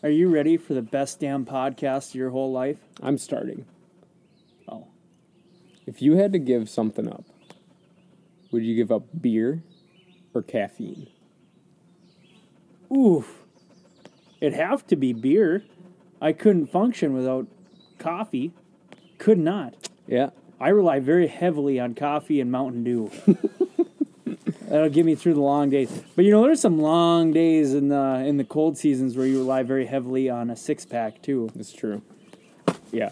Are you ready for the best damn podcast of your whole life? I'm starting. Oh. If you had to give something up, would you give up beer or caffeine? Oof. It'd have to be beer. I couldn't function without coffee. Could not. Yeah. I rely very heavily on coffee and Mountain Dew. That'll get me through the long days. But you know, there's some long days in the in the cold seasons where you rely very heavily on a six pack too. That's true. Yeah.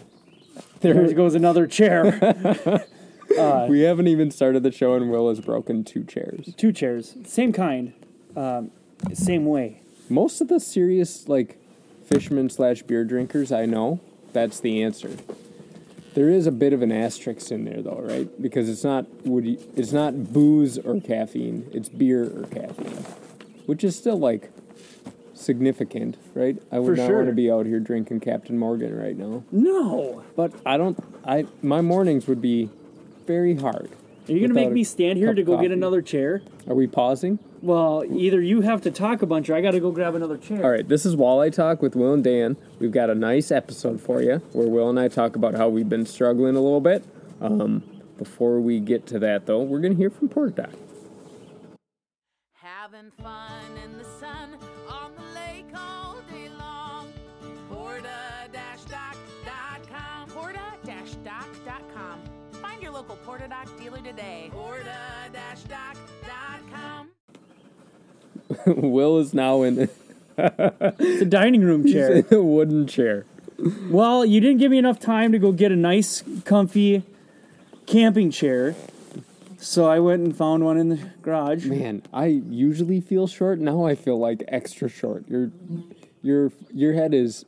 There goes another chair. we haven't even started the show, and Will has broken two chairs. Two chairs, same kind, um, same way. Most of the serious, like, fishermen slash beer drinkers I know, that's the answer. There is a bit of an asterisk in there, though, right? Because it's not would you, it's not booze or caffeine; it's beer or caffeine, which is still like significant, right? I would For not sure. want to be out here drinking Captain Morgan right now. No, But I don't. I my mornings would be very hard. Are you gonna make me stand here to go of get another chair? Are we pausing? Well, either you have to talk a bunch, or I got to go grab another chair. All right, this is Walleye Talk with Will and Dan. We've got a nice episode for you where Will and I talk about how we've been struggling a little bit. Um, before we get to that, though, we're going to hear from Porta Doc. Having fun in the sun on the lake local Porta Doc dealer today. Porta-doc.com. Will is now in, It's a dining room chair. in a wooden chair. Well, you didn't give me enough time to go get a nice, comfy camping chair. So I went and found one in the garage. Man, I usually feel short. Now I feel like extra short. Your your your head is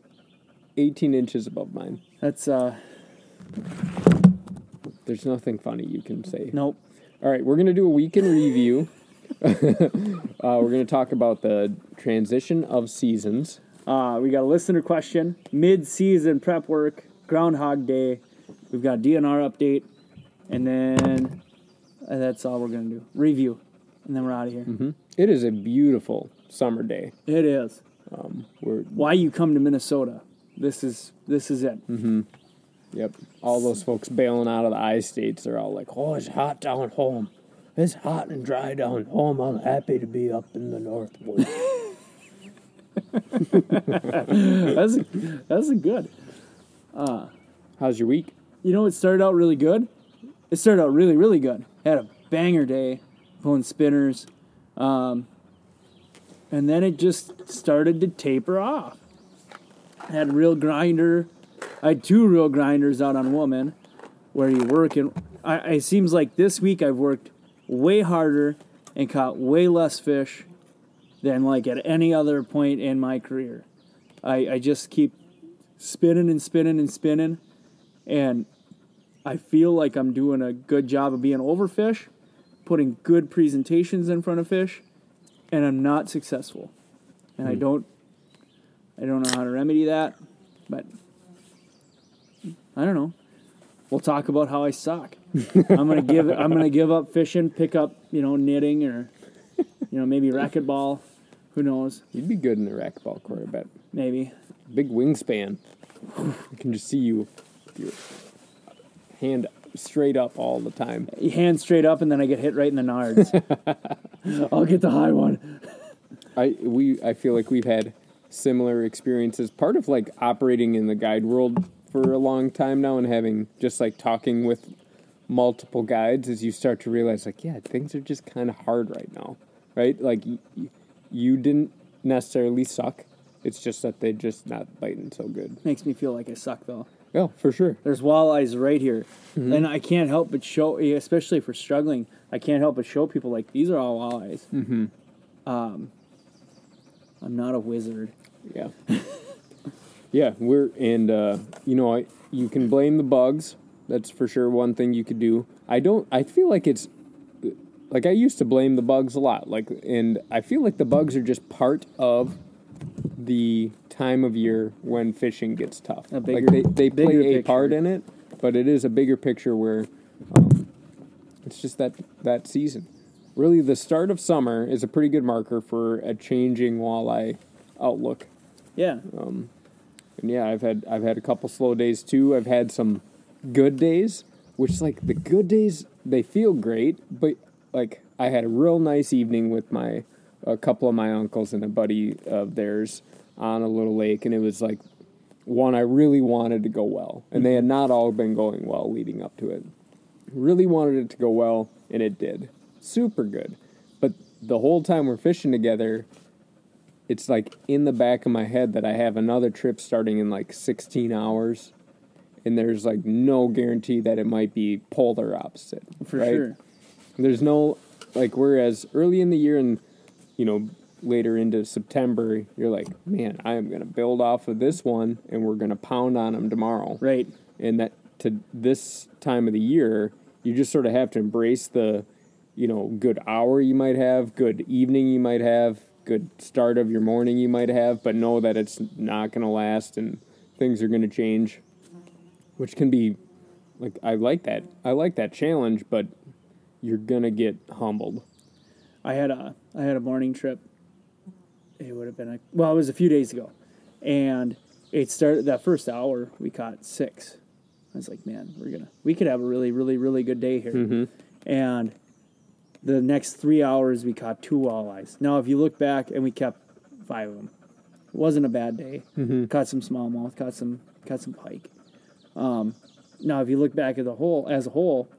18 inches above mine. That's uh There's nothing funny you can say. nope. All right, we're going to do a weekend review. uh, we're going to talk about the transition of seasons. Uh, we got a listener question, mid-season prep work, Groundhog Day. We've got a DNR update, and then uh, that's all we're gonna do. Review, and then we're out of here. It is a beautiful summer day. It is. We're Why you come to Minnesota? This is this is it. Yep, all those folks bailing out of the I states. They're all like, "Oh, it's hot down home. It's hot and dry down home. I'm happy to be up in the north woods." That's that's a good. How's your week? You know, it started out really good. It started out really, really good. Had a banger day, pulling spinners, um, and then it just started to taper off. Had a real grinder. I had two real grinders out on woman, where you work and I, it seems like this week I've worked way harder and caught way less fish than like at any other point in my career. I, I just keep spinning and spinning and spinning and I feel like I'm doing a good job of being overfish, putting good presentations in front of fish, and I'm not successful. And I hmm. don't I don't know how to remedy that, but I don't know. We'll talk about how I suck. I'm gonna give I'm gonna give up fishing, pick up, you know, knitting or you know, maybe racquetball. Who knows? You'd be good in the racquetball court, I bet. Maybe. Big wingspan. I can just see you, your hand straight up all the time. Hand straight up and then I get hit right in the nards. I'll get the high one. I we I feel like we've had similar experiences. Part of like operating in the guide world for a long time now and having just like talking with multiple guides as you start to realize like yeah things are just kind of hard right now right like y- y- you didn't necessarily suck it's just that they're just not biting so good Makes me feel like I suck though. oh for sure There's walleyes right here, and I can't help but show, especially if we're struggling. I can't help but show people like these are all walleyes. Mm-hmm. Um, I'm not a wizard. Yeah. yeah, we're and uh, you know, I you can blame the bugs. That's for sure one thing you could do. I don't I feel like it's like I used to blame the bugs a lot. Like and I feel like the bugs are just part of the time of year when fishing gets tough. A bigger- like they, they play a part in it, but it is a bigger picture where um, it's just that that season. Really, the start of summer is a pretty good marker for a changing walleye outlook. Yeah. And yeah, I've had I've had a couple slow days too. I've had some good days, which like the good days they feel great, but like I had a real nice evening with my a couple of my uncles and a buddy of theirs on a little lake, and it was like one I really wanted to go well, and they had mm-hmm. not all been going well leading up to it. Really wanted it to go well, and it did. Super good. But the whole time we're fishing together, it's like in the back of my head that I have another trip starting in like 16 hours, and there's like no guarantee that it might be polar opposite. For right? sure. There's no like whereas early in the year and you know later into September, you're like, man, I am gonna build off of this one, and we're gonna pound on them tomorrow. Right. And that to this time of the year, you just sort of have to embrace the, you know, good hour you might have, good evening you might have, good start of your morning you might have, but know that it's not gonna last and things are gonna change, which can be like I like that. I like that challenge, but you're gonna get humbled. I had a I had a morning trip. It would have been a well, it was a few days ago, and it started that first hour. We caught six. I was like, man, we're gonna we could have a really really really good day here. Mm-hmm. And the next three hours, we caught two walleyes. Now, if you look back, and we kept five of them. It wasn't a bad day. Caught some smallmouth. Caught some caught some pike. Um, now, if you look back at the whole as a whole,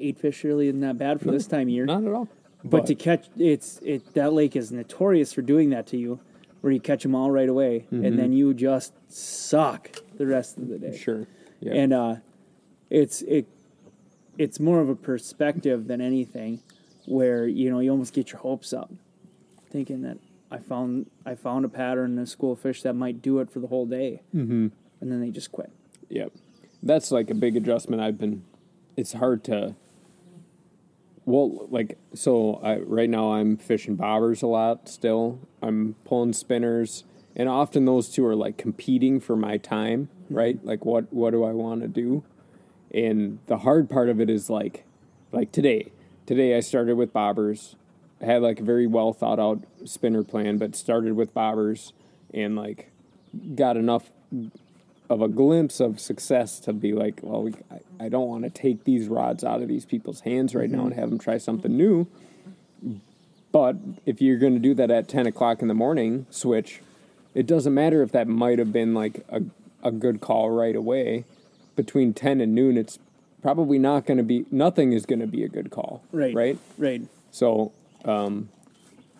eight fish really isn't that bad for this time of year. Not at all. But, to catch it's it that lake is notorious for doing that to you, where you catch them all right away, and then you just suck the rest of the day. sure. Yeah. And uh, it's it it's more of a perspective than anything, where you know you almost get your hopes up, thinking that I found I found a pattern in a school of fish that might do it for the whole day, mm-hmm. and then they just quit. Yep. That's like a big adjustment I've been it's hard to well like so I right now I'm fishing bobbers a lot still. I'm pulling spinners and often those two are like competing for my time, right? Like what what do I want to do? And the hard part of it is like like today. Today I started with bobbers. I had like a very well thought out spinner plan, but started with bobbers and like got enough of a glimpse of success to be like, well, we, I, I don't want to take these rods out of these people's hands right now and mm-hmm. have them try something new. But if you're going to do that at 10 o'clock in the morning, switch, it doesn't matter if that might have been like a, a good call right away. Between 10 and noon, it's probably not going to be, nothing is going to be a good call. Right. Right? Right. So, um,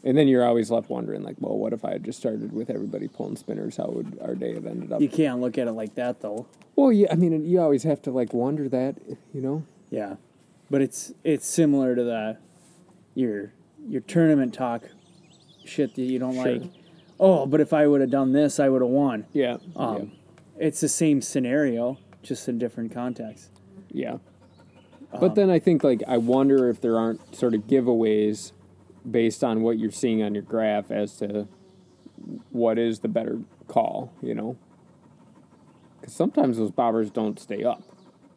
and then you're always left wondering, like, well, what if I had just started with everybody pulling spinners? How would our day have ended up? You can't look at it like that though. Well, yeah, I mean, you always have to like wonder that, you know. Yeah, but it's it's similar to the your your tournament talk shit that you don't Sure. like. Oh, but if I would have done this, I would have won. Yeah. Um, It's the same scenario, just in different contexts. yeah. yeah. But then I think like I wonder if there aren't sort of giveaways based on what you're seeing on your graph as to what is the better call, you know. Because sometimes those bobbers don't stay up,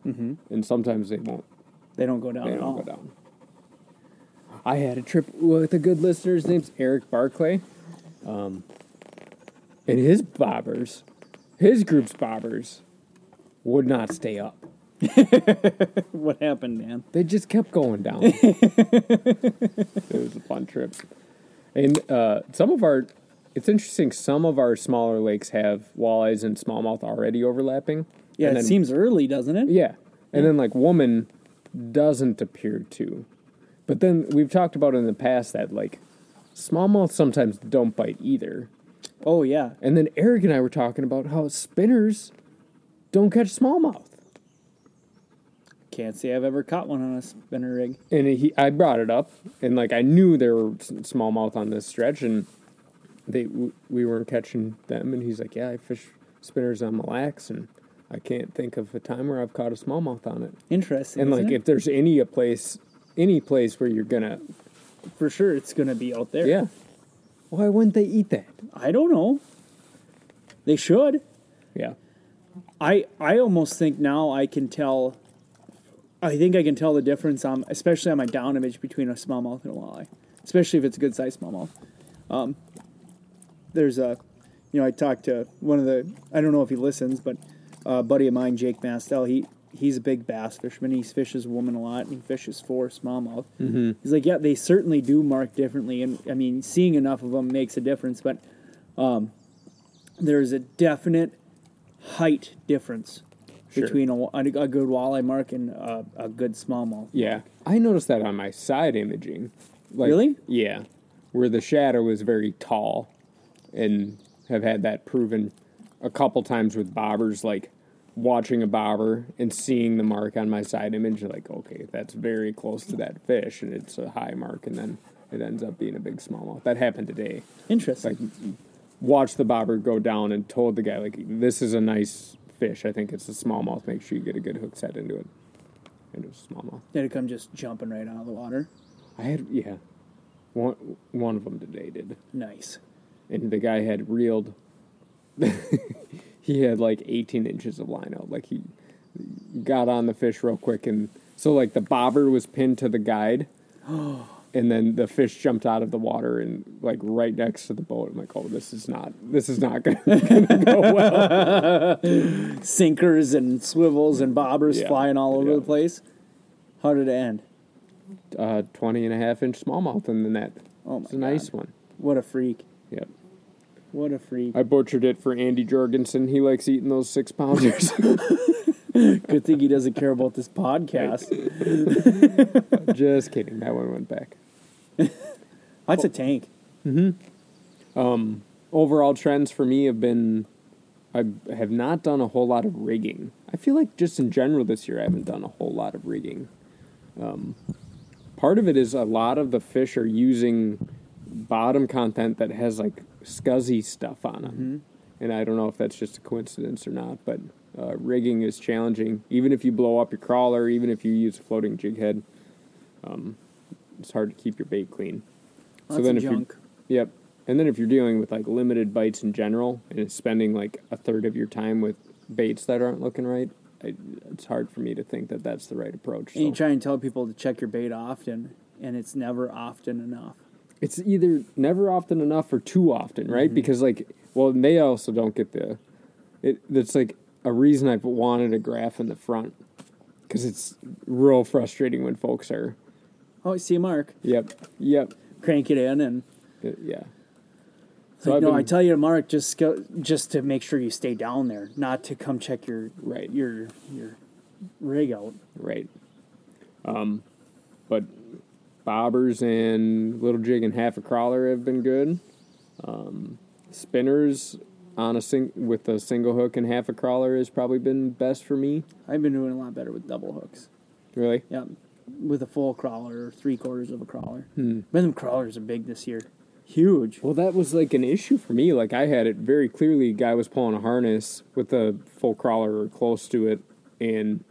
mm-hmm. and sometimes they won't. They don't go down They at all. don't go down. I had a trip with a good listener. His name's Eric Barclay. Um, and his bobbers, his group's bobbers, would not stay up. What happened, man? They just kept going down. it was a fun trip. And uh, some of our, it's interesting, some of our smaller lakes have walleyes and smallmouth already overlapping. Yeah, And it then- seems early, doesn't it? Yeah. And then like woman doesn't appear to. But then we've talked about in the past that like smallmouth sometimes don't bite either. Oh yeah. And then Eric and I were talking about how spinners don't catch smallmouth. Can't say I've ever caught one on a spinner rig. And he I brought it up and like I knew there were smallmouth on this stretch and they we weren't catching them and he's like, "Yeah, I fish spinners on Mille Lacs and I can't think of a time where I've caught a smallmouth on it." Interesting. And like it? if there's any a place any place where you're to for sure it's gonna be out there. Yeah. Why wouldn't they eat that? I don't know. They should. Yeah. I I almost think now I can tell. I think I can tell the difference on, especially on my down image between a smallmouth and a walleye, especially if it's a good sized smallmouth. Um, there's a you know, I talked to one of the, I don't know if he listens, but a buddy of mine, Jake Mastel, he he's a big bass fisherman. He fishes woman a lot, and he fishes for smallmouth. Mm-hmm. He's like, yeah, they certainly do mark differently, and I mean, seeing enough of them makes a difference, but um, there's a definite height difference Sure. between a, a good walleye mark and a, a good smallmouth. Yeah, I noticed that on my side imaging. Like, Really? Yeah, where the shadow is very tall, and have had that proven a couple times with bobbers. Like watching a bobber and seeing the mark on my side image, like okay, that's very close to that fish, and it's a high mark, and then it ends up being a big smallmouth. That happened today. Interesting. Like watched the bobber go down and told the guy like this is a nice fish. I think it's a smallmouth. Make sure you get a good hook set into it. And it was a smallmouth. Did it come just jumping right out of the water? I had yeah, one one of them today did, Nice. and the guy had reeled. he had like 18 inches of line out. Like he got on the fish real quick, and so like the bobber was pinned to the guide, oh, and then the fish jumped out of the water and like right next to the boat. I'm like, oh, this is not this is not gonna, gonna go well. Sinkers and swivels and bobbers Yeah, flying all over yeah. the place. How did it end? Uh, 20 and a half inch smallmouth in the net. Oh my it's a nice one. What a freak. Yep. What a freak. I butchered it for Andy Jorgensen. He likes eating those six pounders. Good thing he doesn't care about this podcast. Just kidding. That one went back. That's a tank. Mm-hmm. Um, overall trends for me have been I have not done a whole lot of rigging. I feel like just in general this year I haven't done a whole lot of rigging. Um, part of it is a lot of the fish are using bottom content that has like scuzzy stuff on them. Mm-hmm. And I don't know if that's just a coincidence or not, but uh, rigging is challenging. Even if you blow up your crawler, even if you use a floating jig head, um, it's hard to keep your bait clean. Lots of if you're- junk. Yep. And then if you're dealing with like limited bites in general and it's spending like a third of your time with baits that aren't looking right, I, it's hard for me to think that that's the right approach. And you try and tell people to check your bait often, and it's never often enough. it's either never often enough or too often, right? Because like, well, they also don't get the. It that's like a reason I've wanted a graph in the front because it's real frustrating when folks are. Oh, I see a mark. Yep. Yep. Crank it in, and uh, Yeah. it's like, no, been- I tell you to mark just go, just to make sure you stay down there, not to come check your Right. your your rig out. Right. Um, but bobbers and little jig and half a crawler have been good. Um, spinners on a sing with a single hook and half a crawler has probably been best for me. I've been doing a lot better with double hooks. Really. Yeah, with a full crawler or three quarters of a crawler. Hmm. But them crawlers are big this year, huge. Well, that was like an issue for me. Like I had it very clearly. Guy was pulling a harness with a full crawler or close to it, and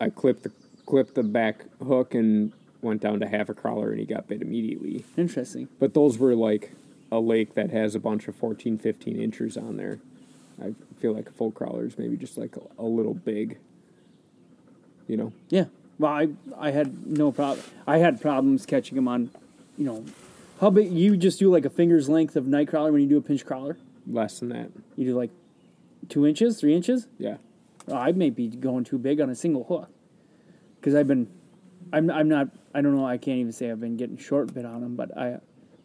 I clipped the clipped the back hook and went down to half a crawler, and he got bit immediately. Interesting. But those were like a lake that has a bunch of 14, 15 inches on there. I feel like a full crawler is maybe just like a, a little big. You know, Yeah. Well, I I had no problem. I had problems catching them on, you know, how big you just do like a finger's length of night crawler when you do a pinch crawler. less than that. You do like two inches, three inches. Yeah. Oh, I may be going too big on a single hook because I've been, I'm I'm not. I don't know. I can't even say I've been getting short bit on them, but I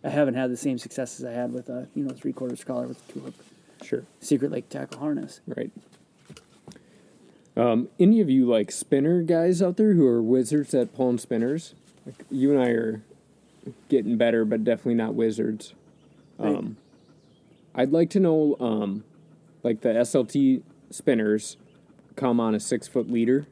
I haven't had the same success as I had with a you know three quarters crawler with a two hook Sure. secret lake tackle harness. Right. Um, any of you like spinner guys out there who are wizards at pulling spinners? Like you and I are getting better, but definitely not wizards. Um, I'd like to know, um, like the SLT spinners come on a six foot leader.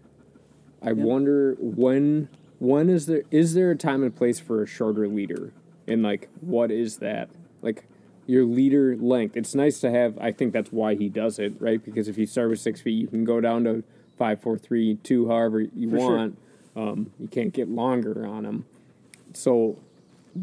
I wonder when when is there is there a time and place for a shorter leader, and like what is that? Like your leader length. It's nice to have. I think that's why he does it, right? Because if you start with six feet, you can go down to five, four, three, two, however you For sure. want. Um, you can't get longer on them. So,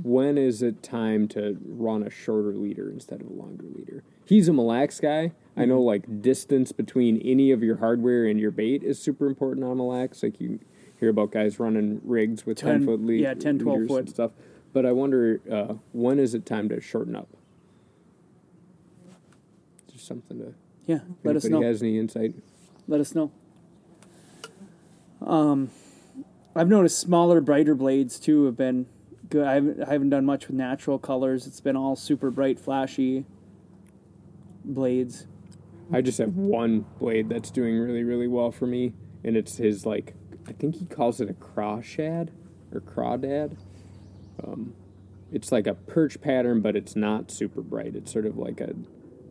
when is it time to run a shorter leader instead of a longer leader? He's a Mille Lacs guy. I know, like distance between any of your hardware and your bait is super important on Mille Lacs. Like you hear about guys running rigs with 10 ten, foot lead, yeah, 10, 12 foot. stuff. But I wonder uh, when is it time to shorten up? just something to. Yeah, let us know. has any insight. Let us know. Um, I've noticed smaller, brighter blades too have been good. I haven't, I haven't done much with natural colors. It's been all super bright, flashy blades. I just have one blade that's doing really, really well for me, and it's his like I think he calls it a crawshad or crawdad. Um, it's like a perch pattern, but it's not super bright. It's sort of like a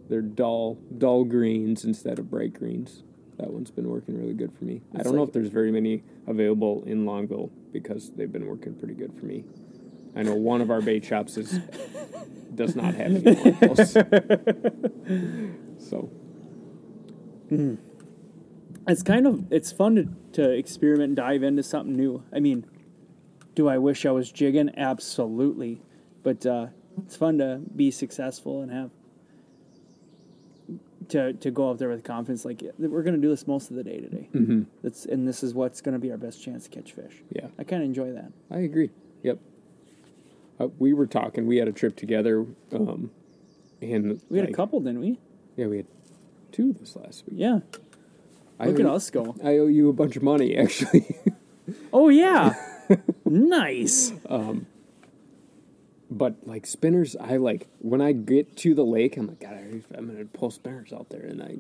they're dull, dull greens instead of bright greens. That one's been working really good for me. I don't know if there's very many available in Longville because they've been working pretty good for me. I know one of our bait shops is does not have any Longvilles. so It's kind of it's fun to, to experiment and dive into something new. I mean, do I wish I was jigging? Absolutely, but uh, it's fun to be successful and have to to go out there with confidence. Like we're going to do this most of the day today. Mm-hmm. That's and this is what's going to be our best chance to catch fish. yeah. I kind of enjoy that. I agree. Yep. Uh, we were talking. We had a trip together, um, and We had like- a couple, didn't we? Yeah, we had two this last week. Yeah. I Look at owe- us go. I owe you a bunch of money, actually. Oh yeah, nice. but like spinners, I like when I get to the lake, I'm like, God, I, I'm gonna pull spinners out there, and I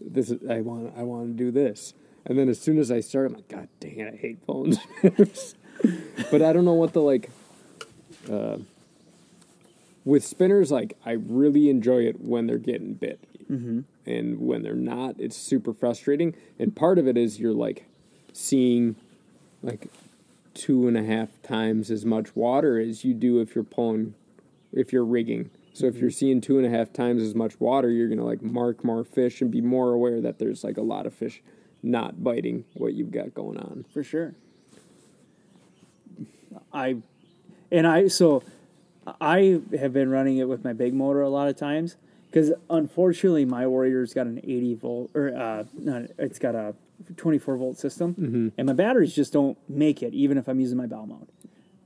this is, I want I want to do this, and then as soon as I start, I'm like, God dang it, I hate pulling spinners. but I don't know what the like. Uh, with spinners, like I really enjoy it when they're getting bit, mm-hmm. and when they're not, it's super frustrating. And part of it is you're like seeing like two and a half times as much water as you do if you're pulling, if you're rigging. So if you're seeing two and a half times as much water, you're gonna like mark more fish and be more aware that there's like a lot of fish not biting what you've got going on. for sure. I and I so I have been running it with my big motor a lot of times because unfortunately my Warrior's got an 80 volt or uh, not, it's got a 24 volt system mm-hmm. and my batteries just don't make it even if I'm using my bow mount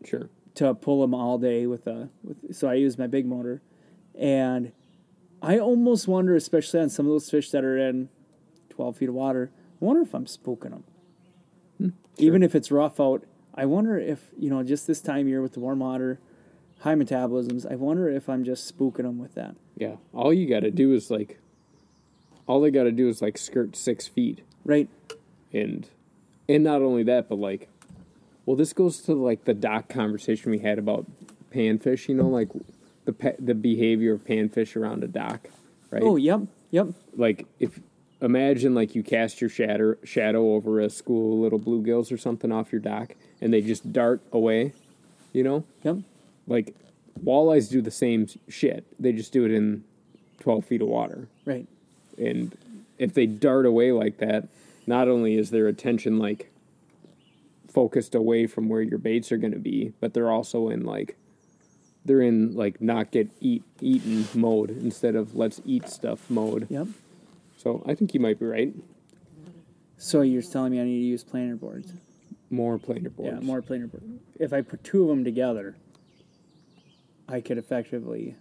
Sure. to pull them all day with a with so I use my big motor. And I almost wonder especially on some of those fish that are in 12 feet of water I wonder if I'm spooking them hmm. even if it's rough out I wonder if you know just this time of year with the warm water high metabolisms I wonder if I'm just spooking them with that. Yeah. All you got to do is like, all they got to do is like skirt six feet, right and and not only that, but like, well, this goes to like the dock conversation we had about panfish. You know, like the pe- the behavior of panfish around a dock, right? oh yep yep like if imagine like you cast your shadow shadow over a school of little bluegills or something off your dock, and they just dart away. You know, yep like walleyes do the same shit. They just do it in twelve feet of water. right And if they dart away like that, not only is their attention like focused away from where your baits are going to be, but they're also in like they're in like not get eat eaten mode instead of let's eat stuff mode. yep So I think you might be right. so you're telling me I need to use planer boards More planer boards. Yeah, more planer boards. If I put two of them together, I could effectively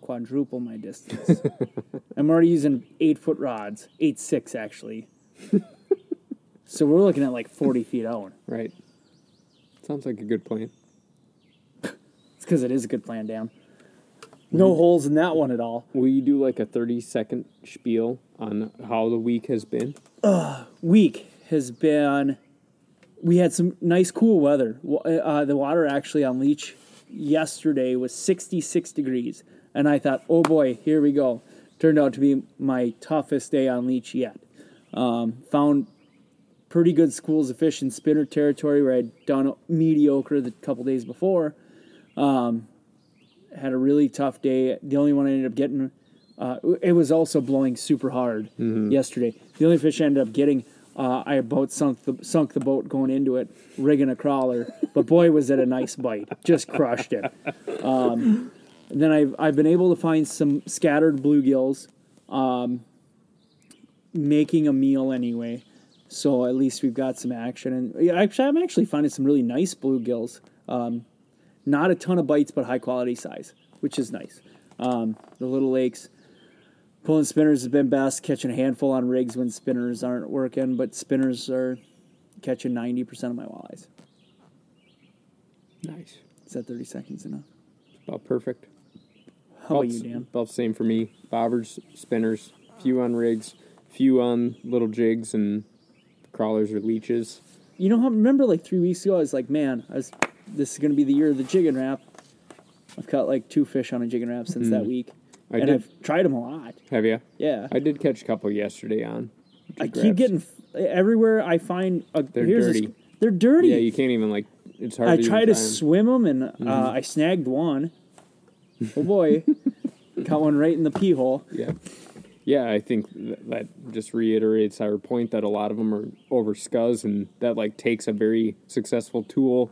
quadruple my distance. I'm already using eight foot rods, eight six actually. so we're looking at like forty feet out. Right. Sounds like a good plan. It's because it is a good plan, Dan. No holes in that one at all. Will you do like a thirty second spiel on how the week has been? Week has been. We had some nice cool weather. Wa- Uh, the water actually on Leech yesterday was 66 degrees, and I thought, oh boy, here we go. Turned out to be my toughest day on Leech yet. Um, found pretty good schools of fish in spinner territory where I'd done mediocre the couple days before. Um, had a really tough day. The only one I ended up getting, uh, it was also blowing super hard yesterday. The only fish I ended up getting, uh, I about sunk the sunk the boat going into it, rigging a crawler. But boy, was it a nice bite! Just crushed it. Um, then I've I've been able to find some scattered bluegills, um, making a meal anyway. So at least we've got some action. And actually, I'm actually finding some really nice bluegills. Um, not a ton of bites, but high quality size, which is nice. Um, the little lakes. Pulling spinners has been best. Catching a handful on rigs when spinners aren't working, but spinners are catching ninety percent of my walleyes. Nice. Is that thirty seconds enough? About perfect. How about about, you, Dan? About the same for me. Bobbers, spinners, few on rigs, few on little jigs and crawlers or leeches. You know how? Remember, like three weeks ago, I was like, "Man, I was. This is going to be the year of the jig and wrap." I've caught like two fish on a jig and wrap since that week, I and did. I've tried them a lot. Have you? Yeah, I did catch a couple yesterday on. I keep wraps. getting everywhere I find. A, They're here's a dirty. sc- they're dirty. Yeah, you can't even like. It's hard. I to even to swim them, and Mm-hmm. uh, I snagged one. Oh boy, got one right in the pee hole. Yeah. Yeah, I think th- that just reiterates our point that a lot of them are over scuzz, and that like takes a very successful tool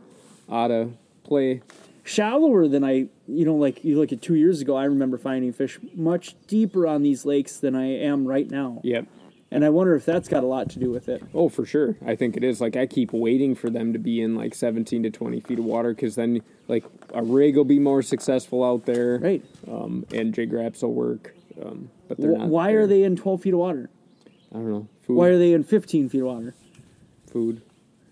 out of play. Shallower than I, you know, like you look at two years ago. I remember finding fish much deeper on these lakes than I am right now, Yep. and I wonder if that's got a lot to do with it. Oh, for sure. I think it is. Like I keep waiting for them to be in like 17 to 20 feet of water because then like a rig will be more successful out there, Right? Um, and jig wraps will work. Um, but they're Wh- not. why there. are they in twelve feet of water? I don't know. Food. Why are they in fifteen feet of water? food.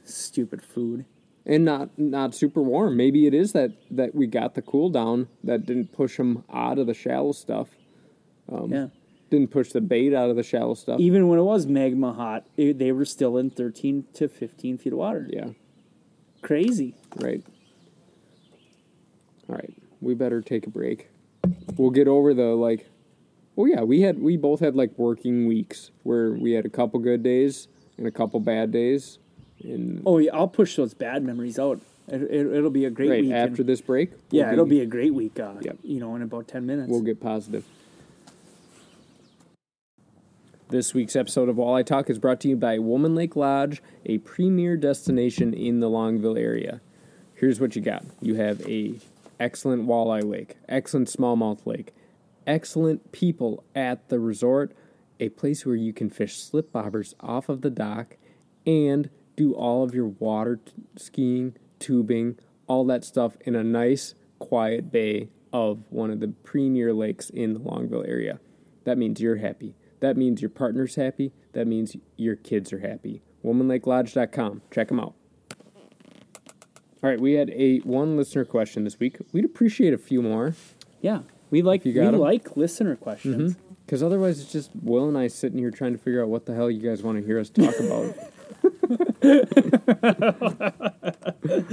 Stupid food. and not not super warm. Maybe it is that that we got the cool down that didn't push them out of the shallow stuff. Um, yeah. Didn't push the bait out of the shallow stuff. Even when it was magma hot, it, they were still in thirteen to fifteen feet of water. Yeah, Crazy. right. All right, we better take a break. We'll get over the like. Oh yeah, we had we both had like working weeks where we had a couple good days and a couple bad days, and Oh yeah, I'll push those bad memories out. It, it, it'll be a great right week. and- after this break. yeah, we'll it'll be a great week. Uh, Yep. You know, in about ten minutes. We'll get positive. This week's episode of Walleye Talk is brought to you by Woman Lake Lodge, a premier destination in the Longville area. Here's what you got. You have a excellent walleye lake, excellent smallmouth lake, excellent people at the resort, a place where you can fish slip bobbers off of the dock and do all of your water t- skiing, tubing, all that stuff in a nice, quiet bay of one of the premier lakes in the Longville area. That means you're happy. That means your partner's happy. That means your kids are happy. WomanLakeLodge.com. Check them out. All right, we had a one listener question this week. We'd appreciate a few more yeah, we like you we got 'em. like listener questions. because otherwise it's just Will and I sitting here trying to figure out what the hell you guys want to hear us talk about.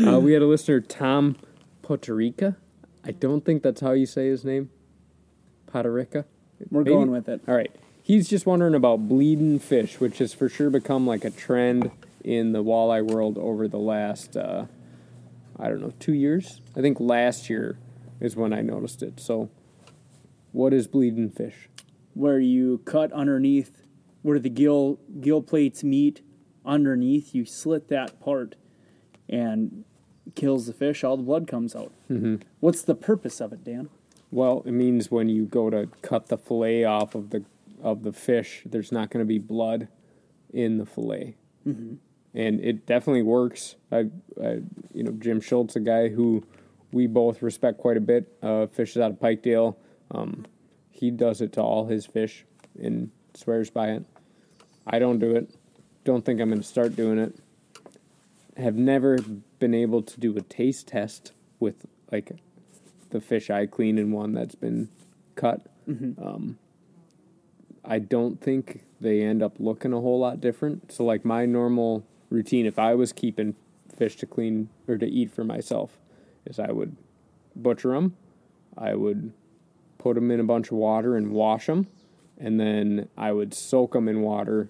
uh, we had a listener, Tom Poterica. I don't think that's how you say his name. Poterica. We're Maybe- going with it. All right. He's just wondering about bleeding fish, which has for sure become like a trend in the walleye world over the last, uh, I don't know, two years. I think last year is when I noticed it. So, what is bleeding fish? Where you cut underneath, where the gill gill plates meet underneath, you slit that part, and kills the fish. All the blood comes out. Mm-hmm. What's the purpose of it, Dan? Well, it means when you go to cut the fillet off of the of the fish, there's not going to be blood in the fillet, mm-hmm. and it definitely works. I, I, you know, Jim Schultz, a guy who we both respect quite a bit, uh, fishes out of Pikedale. Um, he does it to all his fish and swears by it. I don't do it. Don't think I'm going to start doing it. Have never been able to do a taste test with like the fish I clean and one that's been cut. Um, I don't think they end up looking a whole lot different. So, like my normal routine, if I was keeping fish to clean or to eat for myself, is I would butcher them, I would put them in a bunch of water and wash them, and then I would soak them in water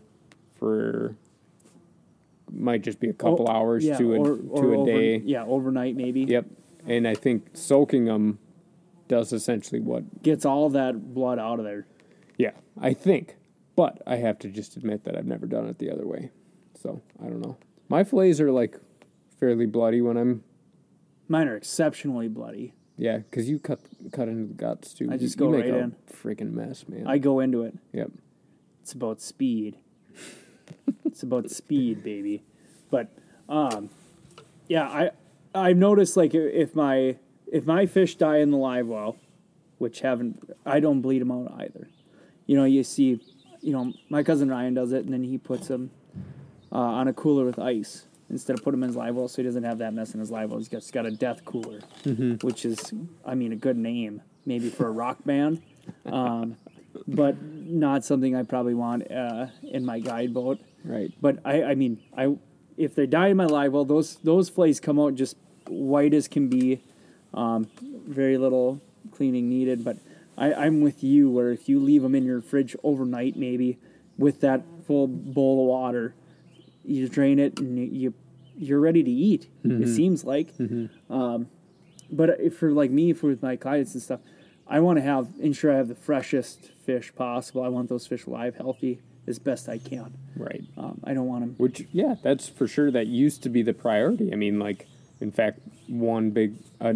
for might just be a oh, couple Oh, hours yeah, to a or- to a over- day. Yeah, overnight maybe. Yep. And I think soaking them does essentially what. Gets all that blood out of there. Yeah, I think. But I have to just admit that I've never done it the other way. So I don't know. My fillets are like fairly bloody when I'm. Mine are exceptionally bloody. Yeah, because you cut cut into the guts too. I just you go make right a in. Freaking mess, man. I go into it. yep. It's about speed. it's about speed, baby. But um, yeah, I I've noticed like if my if my fish die in the live well, which haven't I don't bleed them out either. you know, you see, you know, my cousin Ryan does it, and then he puts them uh, on a cooler with ice instead of putting them in his live well, so he doesn't have that mess in his live well. He's got, he's got a death cooler, which is, I mean, a good name maybe for a rock band, um, but not something I probably want uh, in my guide boat. Right. But I, I mean, I if they die in my live well, those those flays come out just white as can be, um, very little cleaning needed. But I, I'm with you where if you leave them in your fridge overnight, maybe with that full bowl of water, you drain it and you, you you're ready to eat. It seems like. Um, but for like me, for with my clients and stuff, I want to have ensure I have the freshest fish possible. I want those fish live, healthy as best I can. Right. Um, I don't want them. Which, yeah, that's for sure. That used to be the priority. I mean, like, in fact, one big, uh,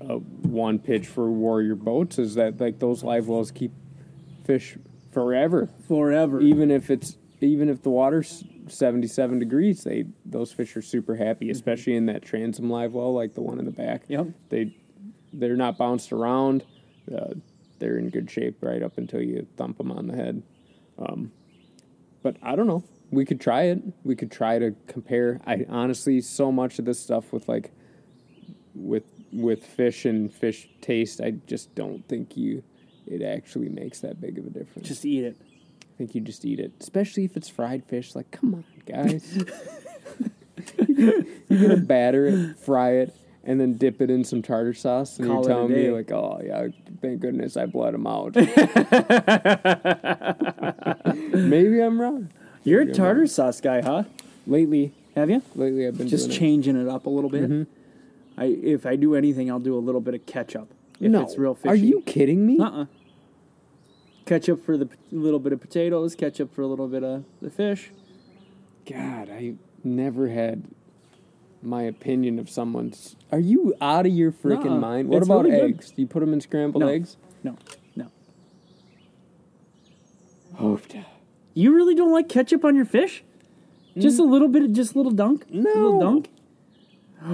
uh, one pitch for Warrior boats is that like those live wells keep fish forever, forever. even if it's even if the water's seventy seven degrees. They those fish are super happy, especially in that transom live well, like the one in the back. Yep. They they're not bounced around. Uh, they're in good shape right up until you thump them on the head. Um, but I don't know. We could try it. We could try to compare. I honestly, so much of this stuff with like, with with fish and fish taste, I just don't think you. It actually makes that big of a difference. Just eat it. I think you just eat it, especially if it's fried fish. Like, come on, guys. you gotta batter it, fry it, and then dip it in some tartar sauce. And Call you're telling me, like, oh yeah, thank goodness I bled them out. Maybe I'm wrong. You're a tartar sauce guy, huh? Lately, Have you? lately I've been Just changing it up a little bit. I if I do anything, I'll do a little bit of ketchup. If no, it's real fishy. are you kidding me? Uh uh Ketchup for the p- little bit of potatoes. Ketchup for a little bit of the fish. God, I never had my opinion of someone's. Are you out of your freaking Nuh-uh. mind? What It's about really good. eggs? Do you put them in scrambled No. eggs? No, no. Oh, You really don't like ketchup on your fish? Just a mm. little bit, of just a little dunk. No. a little dunk.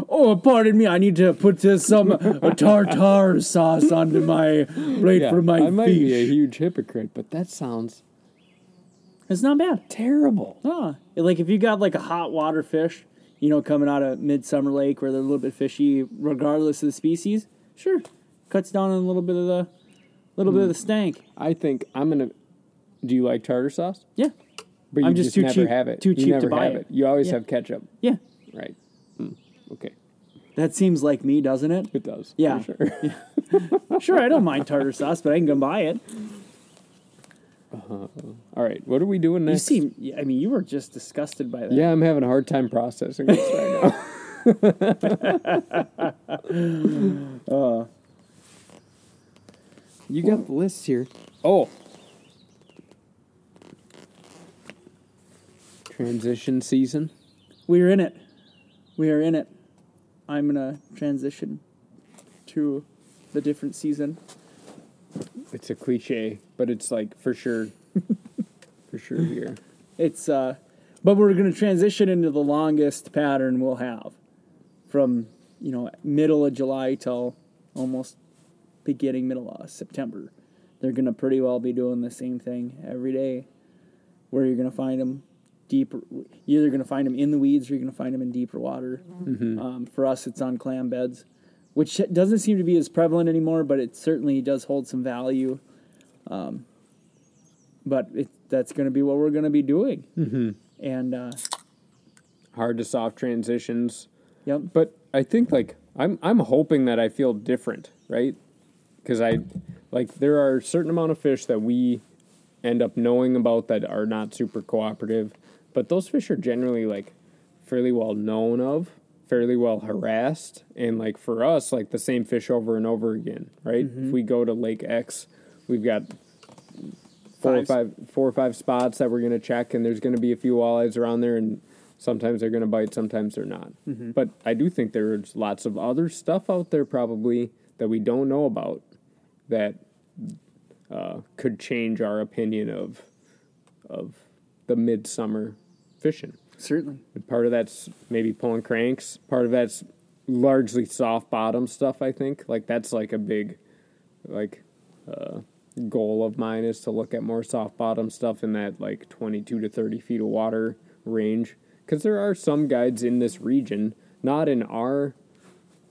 Oh, pardon me. I need to put uh, some tartar sauce onto my plate yeah, for my feet. I might fish. be a huge hypocrite, but that sounds It's not bad. terrible. Ah, like if you got like a hot water fish, you know, coming out of Midsummer Lake where they're a little bit fishy, regardless of the species, sure, cuts down on a little bit of the, little bit of the stank. I think I'm gonna. Do you like tartar sauce? Yeah, But you I'm just too never cheap- have it. too You cheap to buy have it. You always Yeah. have ketchup, yeah. right? Okay, That seems like me, doesn't it? it does. Yeah. for sure. Sure, I don't mind tartar sauce, but I can go buy it. All right, what are we doing next? You seem, I mean, you were just disgusted by that. Yeah, I'm having a hard time processing this right now. Uh, You got the list here. Oh. Transition season. we're in it. We are in it. I'm gonna transition to the different season. It's a cliche, but it's like for sure, for sure here. It's uh but we're to transition into the longest pattern we'll have from, you know, middle of July till almost beginning middle of September. They're to pretty well be doing the same thing every day where you're to find them deeper you're either going to find them in the weeds or you're going to find them in deeper water. Um, for us it's on clam beds, which doesn't seem to be as prevalent anymore, but it certainly does hold some value. Um, but it, that's going to be what we're going to be doing. Mm-hmm. And uh, Hard to soft transitions. yep, But I think like I'm I'm hoping that I feel different, right? Because I like there are a certain amount of fish that we end up knowing about that are not super cooperative, but those fish are generally like fairly well known of, fairly well harassed, and like for us, like the same fish over and over again, right? If we go to Lake X, we've got four or five four or five spots that we're gonna check, and there's gonna be a few walleyes around there, and sometimes they're gonna bite, sometimes they're not. But I do think there's lots of other stuff out there probably that we don't know about that uh, could change our opinion of of the midsummer fishing. certainly. And part of that's maybe pulling cranks. Part of that's largely soft bottom stuff. I think like that's like a big, like, uh, goal of mine is to look at more soft bottom stuff in that like 22 to 30 feet of water range because there are some guides in this region not in our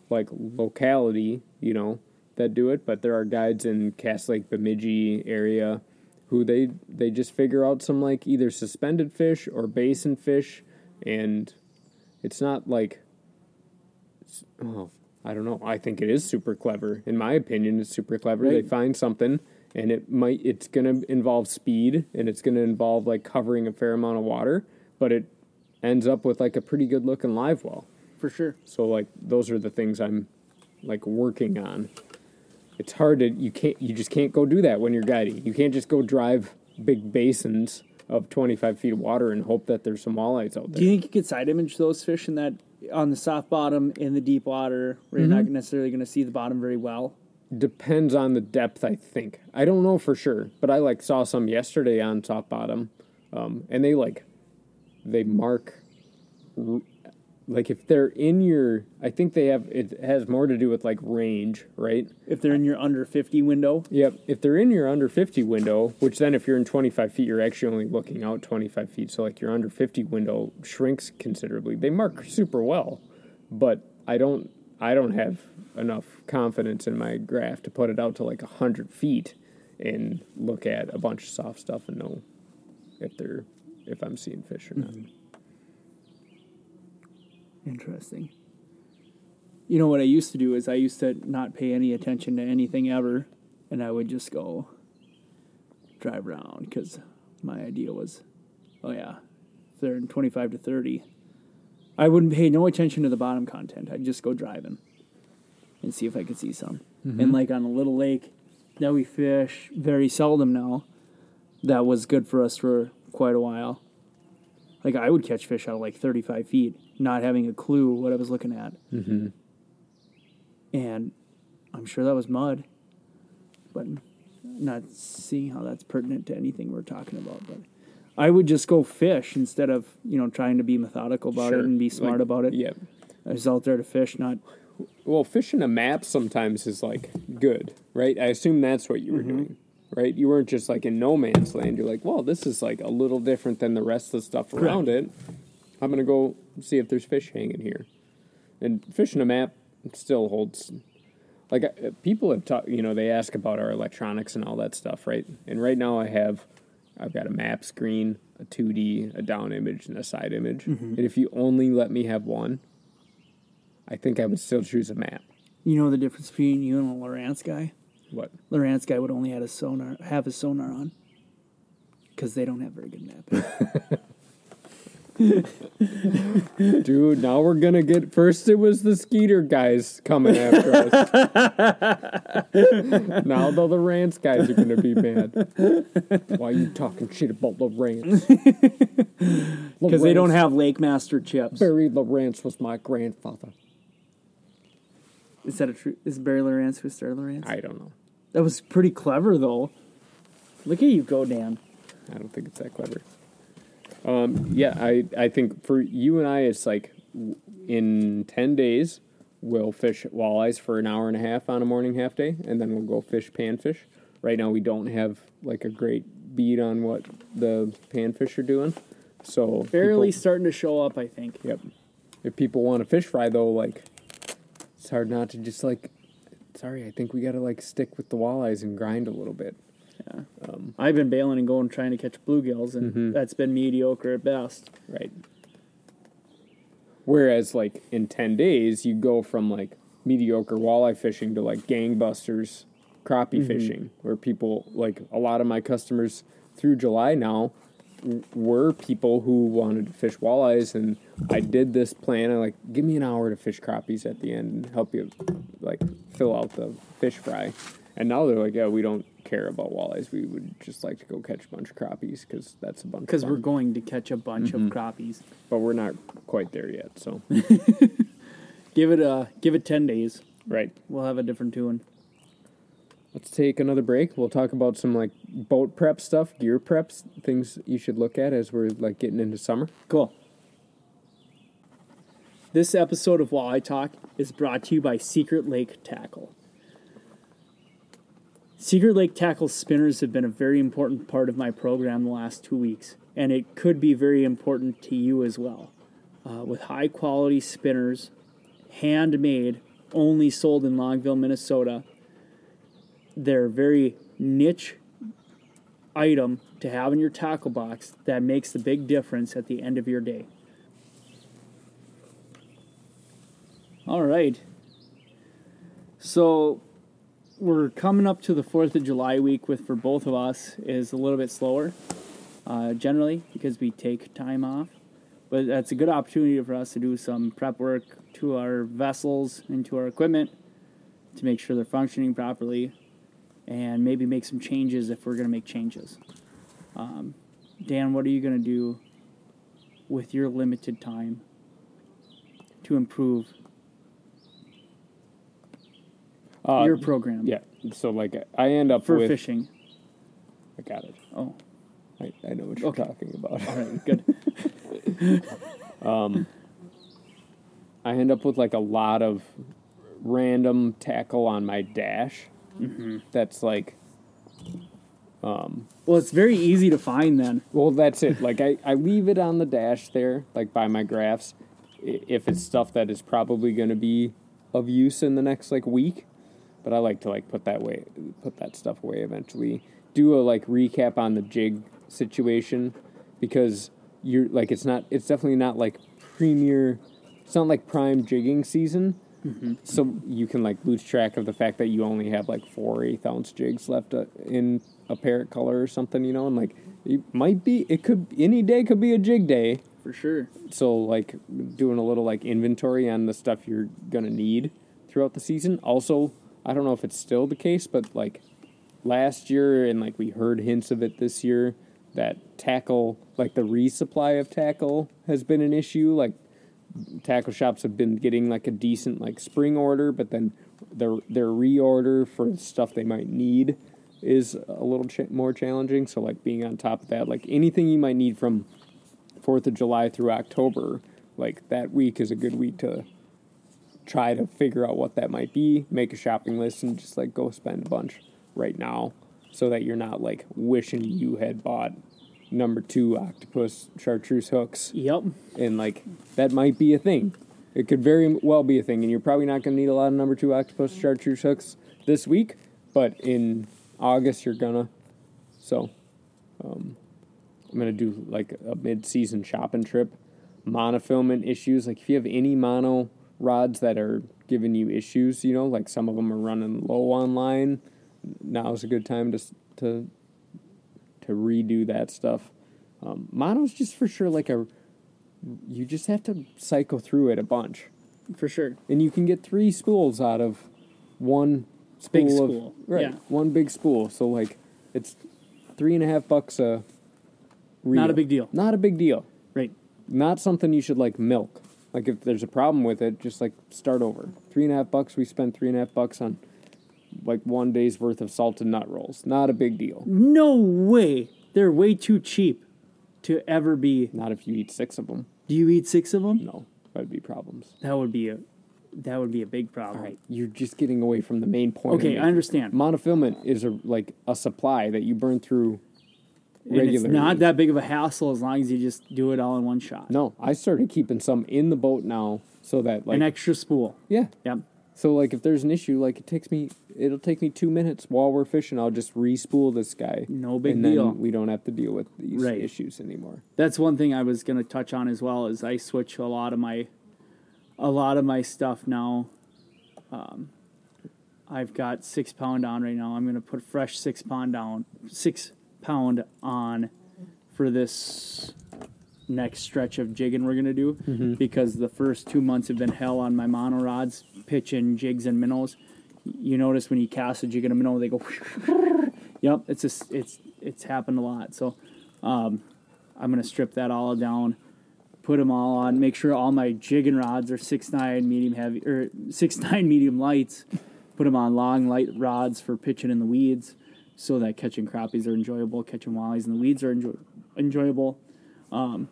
like locality you know that do it but there are guides in Cass Lake Bemidji area who they they just figure out some like either suspended fish or basin fish and it's not like oh I don't know. I think it is super clever. In my opinion it's super clever. They find something and it might it's going to involve speed and it's going to involve like covering a fair amount of water but it ends up with like a pretty good looking live well. For sure. so like those are the things I'm like working on. It's hard to you can't you just can't go do that when you're guiding. You can't just go drive big basins of 25 feet of water and hope that there's some walleyes out there. Do you think you could side image those fish in that on the soft bottom in the deep water where you're not necessarily going to see the bottom very well? Depends on the depth, I think. I don't know for sure, but I like saw some yesterday on top bottom, um, and they like they mark like if they're in your. I think they have it has more to do with like range, right? If they're in your under 50 window, Yep. If they're in your under 50 window, which then if you're in 25 feet, you're actually only looking out 25 feet. So like your under 50 window shrinks considerably. They mark super well, but I don't, I don't have enough confidence in my graph to put it out to like 100 feet and look at a bunch of soft stuff and know if they're, if I'm seeing fish or not. Mm-hmm. Interesting. You know what I used to do is I used to not pay any attention to anything ever, and I would just go drive around because my idea was, oh yeah, they're in twenty five to thirty, I wouldn't pay no attention to the bottom content. I'd just go driving and see if I could see some. And mm-hmm. like on a little lake that we fish very seldom now, that was good for us for quite a while. Like I would catch fish out of like 35 feet, not having a clue what I was looking at. Mm-hmm. And I'm sure that was mud, but not seeing how that's pertinent to anything we're talking about. But I would just go fish instead of you know trying to be methodical about Sure. it and be smart Like, about it. Yep. I was out there to fish, not Well, fishing a map sometimes is like good, right? I assume that's what you were doing, right? You weren't just like in no man's land. You're like, well, this is like a little different than the rest of the stuff around it. I'm gonna go see if there's fish hanging here. And fishing a map still holds. Like uh, people have talked, you know, they ask about our electronics and all that stuff, right? And right now I have, I've got a map screen, a 2D, a down image, and a side image. And if you only let me have one, I think I would still choose a map. you know the difference between you and a Lowrance guy. What? Lowrance guy would only have a sonar have his sonar on because they don't have very good mapping. Dude, now we're gonna get first it was the Skeeter guys coming after us. now the Lowrance guys are gonna be mad. Why are you talking shit about Lowrance? Because they don't have Lake Master chips. Barry Lawrence was my grandfather. Is that a true? Is Barry Lawrence who started Lowrance? I don't know. That was pretty clever, though. Look at you go, Dan. I don't think it's that clever. Um, yeah, I, I think for you and I, it's like in 10 days, we'll fish walleyes for an hour and a half on a morning half day, and then we'll go fish panfish. Right now, we don't have like a great beat on what the panfish are doing. So, Barely people- starting to show up, I think. yep. If people want to fish fry, though, like, it's hard not to just like, sorry, I think we got to like stick with the walleyes and grind a little bit. Yeah. Um, I've been bailing and going trying to catch bluegills, and mm-hmm. that's been mediocre at best. Right. Whereas, like in ten days, you go from like mediocre walleye fishing to like gangbusters crappie mm-hmm. fishing, where people like a lot of my customers through July now were people who wanted to fish walleyes, and I did this plan. I like give me an hour to fish crappies at the end and help you like fill out the fish fry. And now they're like, yeah, we don't care about walleyes. We would just like to go catch a bunch of crappies because that's a bunch. Because we're going to catch a bunch of mm-hmm. crappies. but we're not quite there yet. So Give it a give it ten days. right. We'll have a different tune. Let's take another break. We'll talk about some like boat prep stuff, gear preps, things you should look at as we're like getting into summer. Cool. This episode of Walleye Talk is brought to you by Secret Lake Tackle. Secret Lake tackle spinners have been a very important part of my program the last two weeks, and it could be very important to you as well. Uh, with high quality spinners, handmade, only sold in Longville, Minnesota, they're very niche item to have in your tackle box that makes the big difference at the end of your day. All right. So we're coming up to the 4th of July week, with for both of us is a little bit slower uh, generally because we take time off. But that's a good opportunity for us to do some prep work to our vessels and to our equipment to make sure they're functioning properly and maybe make some changes if we're going to make changes. Um, Dan, what are you going to do with your limited time to improve Uh, your program yeah. So like I end up for with. fishing? I got it. Oh, I, I know what you're Okay. talking about. all right, good. um, I end up with like a lot of random tackle on my dash. Mm-hmm. That's like, Well, it's very easy to find then. well, that's it. Like I, I leave it on the dash there, like by my graphs, if it's stuff that is probably going to be of use in the next like week. But I like to like put that way, put that stuff away eventually. Do a like recap on the jig situation because you're like it's not, it's definitely not like premier. It's not like prime jigging season. So you can like lose track of the fact that you only have like four eighth ounce jigs left uh, in a parrot color or something, you know, and like it might be, it could any day could be a jig day. For sure. So like doing a little like inventory on the stuff you're gonna need throughout the season. Also, I don't know if it's still the case, but like last year and like we heard hints of it this year that tackle like the resupply of tackle has been an issue like tackle shops have been getting like a decent like spring order but then their their reorder for stuff they might need is a little more challenging. So like being on top of that like anything you might need from 4th of July through October like that week is a good week to try to figure out what that might be, make a shopping list, and just like go spend a bunch right now so that you're not like wishing you had bought number two octopus chartreuse hooks. Yep. And like that might be a thing. It could very well be a thing, and you're probably not going to need a lot of number two octopus chartreuse hooks this week, but in August you're gonna. So, um, I'm gonna do like a mid-season shopping trip. Monofilament issues, like if you have any mono rods that are giving you issues, you know, like some of them are running low on line. Now's a good time to to to redo that stuff. Um, mono's just for sure like a you just have to cycle through it a bunch, For sure. and you can get three spools out of one spool Big of right, yeah. one big spool. So like, it's three and a half bucks a. Reel. Not a big deal. Not a big deal. Right. Not something you should like milk. Like if there's a problem with it, just like start over. Three and a half bucks. We spent three and a half bucks on like one day's worth of salted nut rolls. Not a big deal. No way. They're way too cheap to ever be. Not if you eat six of them. Do you eat six of them? No, that'd be problems. That would be a. That would be a big problem. All right, you're just getting away from the main point. Okay, I understand. Monofilament is a like a supply that you burn through And it's not that big of a hassle as long as you just do it all in one shot. No, I started keeping some in the boat now, so that like An extra spool. yeah. Yep. So like if there's an issue, like it takes me, it'll take me two minutes while we're fishing. I'll just re-spool this guy. No big and deal. Then we don't have to deal with these Right. issues anymore. That's one thing I was gonna touch on as well. Is I switch a lot of my, a lot of my stuff now. Um, I've got six pound on right now. I'm gonna put fresh six pound down, six pound on, for this next stretch of jigging we're gonna do because the first two months have been hell on my mono rods, pitching jigs and minnows. You notice when you cast a jig and a minnow, they go. yep, it's just it's it's happened a lot. So I'm gonna strip that all down, put them all on, make sure all my jigging rods are six nine medium heavy or six nine medium lights. Put them on long light rods for pitching in the weeds, so that catching crappies are enjoyable, catching wallies in the weeds are enjoy- enjoyable. Um,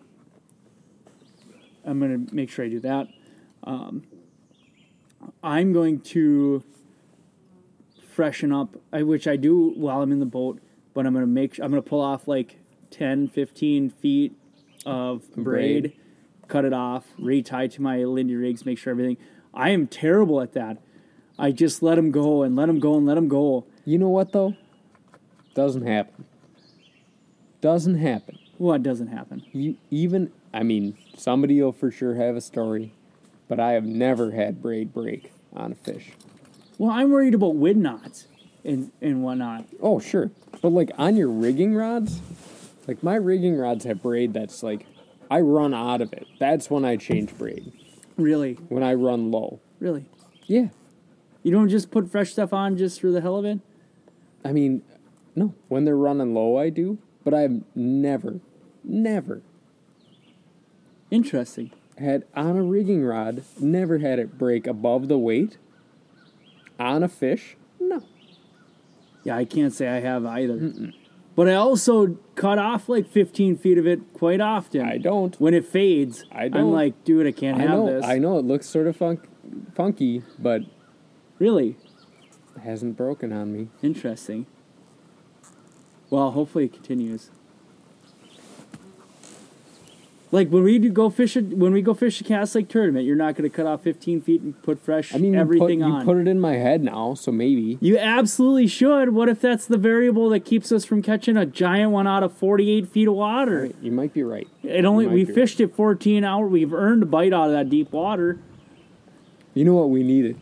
I'm gonna make sure I do that. Um, I'm going to freshen up, I, which I do while I'm in the boat. But I'm gonna make. I'm gonna pull off like 10, 15 feet of braid, Braid. cut it off, retie to my Lindy rigs, make sure everything. I am terrible at that. I just let them go and let them go and let them go. You know what though? Doesn't happen. Doesn't happen. What doesn't happen? You even I mean, somebody will for sure have a story, but I have never had braid break on a fish. Well, I'm worried about wind knots and and whatnot. Oh sure, but like on your rigging rods, like my rigging rods have braid that's like I run out of it. That's when I change braid. Really, When I run low. really. Yeah. You don't just put fresh stuff on just for the hell of it. I mean, no. When they're running low, I do. But I've never, never Interesting. had on a rigging rod, never had it break above the weight. On a fish, no. Yeah, I can't say I have either. But I also cut off like 15 feet of it quite often. I don't. When it fades, I don't. I'm like, dude, I can't I have know. this. I know it looks sort of funk, funky, but Really it hasn't broken on me. interesting. Well, hopefully it continues. Like when we do go fish, a, when we go fish a Cass Lake tournament, you're not going to cut off 15 feet and put fresh I mean, everything you put, on. you put it in my head now, so maybe. You absolutely should. What if that's the variable that keeps us from catching a giant one out of 48 feet of water? You might be right. It only we fished it 14 hours. We've earned a bite out of that deep water. You know what we needed?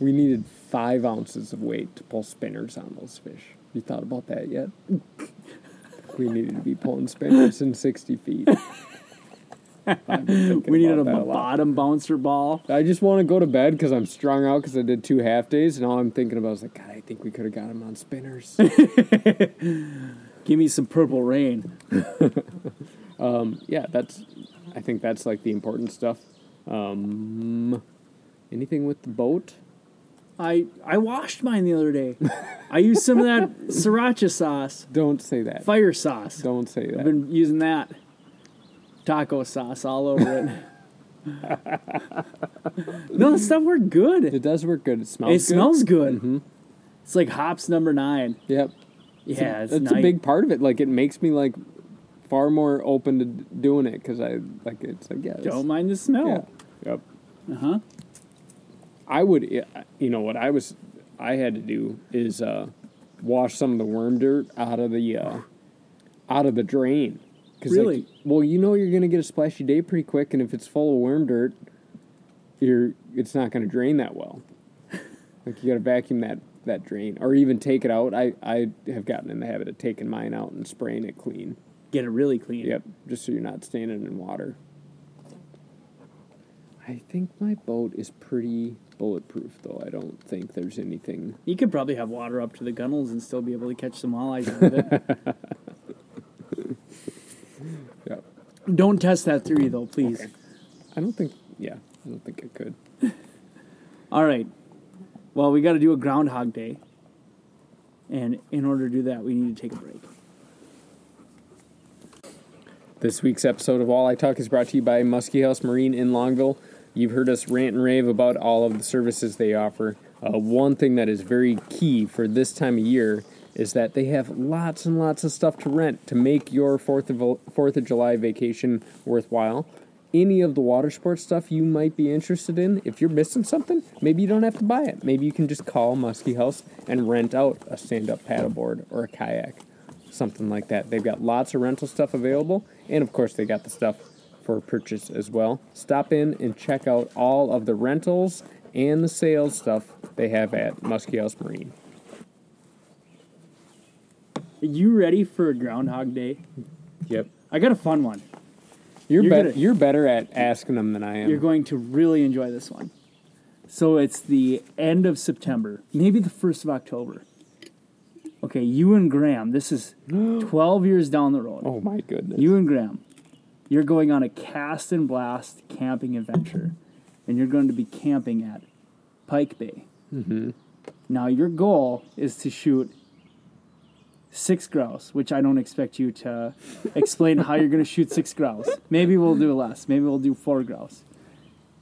We needed five ounces of weight to pull spinners on those fish. You thought about that yet? we needed to be pulling spinners in 60 feet. I've been thinking We needed a about that lot. bottom bouncer ball. I just want to go to bed because I'm strung out because I did two half days, and all I'm thinking about is like, God, I think we could have got him on spinners. Give me some purple rain. yeah, that's. I think that's like the important stuff. Um, anything with the boat? I I washed mine the other day. I used some of that sriracha sauce, Don't say that. fire sauce. Don't say that. I've been using that taco sauce all over it. no, the stuff worked good. it does work good. It smells. Good. It good. smells good. It's like hops number nine. Yep. Yeah, it's that's nice. a big part of it. Like it makes me like far more open to doing it because I like it's like yeah. Don't mind the yeah. smell. Yep. Uh huh. I would. You know what I was. I had to do is uh, wash some of the worm dirt out of the uh, out of the drain. 'Cause, like, Really? well, you know you're gonna get a splashy day pretty quick, and if it's full of worm dirt, you're it's not gonna drain that well. like you gotta vacuum that that drain, or even take it out. I I have gotten in the habit of taking mine out and spraying it clean. Get it really clean. Yep, just so you're not standing in water. I think my boat is pretty bulletproof, though. I don't think there's anything. You could probably have water up to the gunnels and still be able to catch some walleyes out of it. Yep. Don't test that theory though, please. Okay. I don't think. Yeah, I don't think I could. All right. Well, we got to do a Groundhog Day, and in order to do that, we need to take a break. This week's episode of Walleye Talk is brought to you by Muskie House Marine in Longville. You've heard us rant and rave about all of the services they offer. Uh, one thing that is very key for this time of year is that they have lots and lots of stuff to rent to make your Fourth of Fourth of July vacation worthwhile. Any of the water sports stuff you might be interested in, if you're missing something, maybe you don't have to buy it. Maybe you can just call Muskie House and rent out a stand-up paddleboard or a kayak something like that. They've got lots of rental stuff available, and of course, they got the stuff for purchase as well. Stop in and check out all of the rentals and the sales stuff they have at Muskie House Marine. Are you ready for a Groundhog Day? Yep. I got a fun one. You're, You're better. gonna- You're better at asking them than I am. You're going to really enjoy this one. So it's the end of September, maybe the first of October. Okay, you and Graham. This is 12 years down the road. oh my goodness. You and Graham, you're going on a cast and blast camping adventure, and you're going to be camping at Pike Bay. Mm-hmm. Now, your goal is to shoot six grouse, which I don't expect you to explain how you're going to shoot six grouse. Maybe we'll do less. Maybe we'll do four grouse.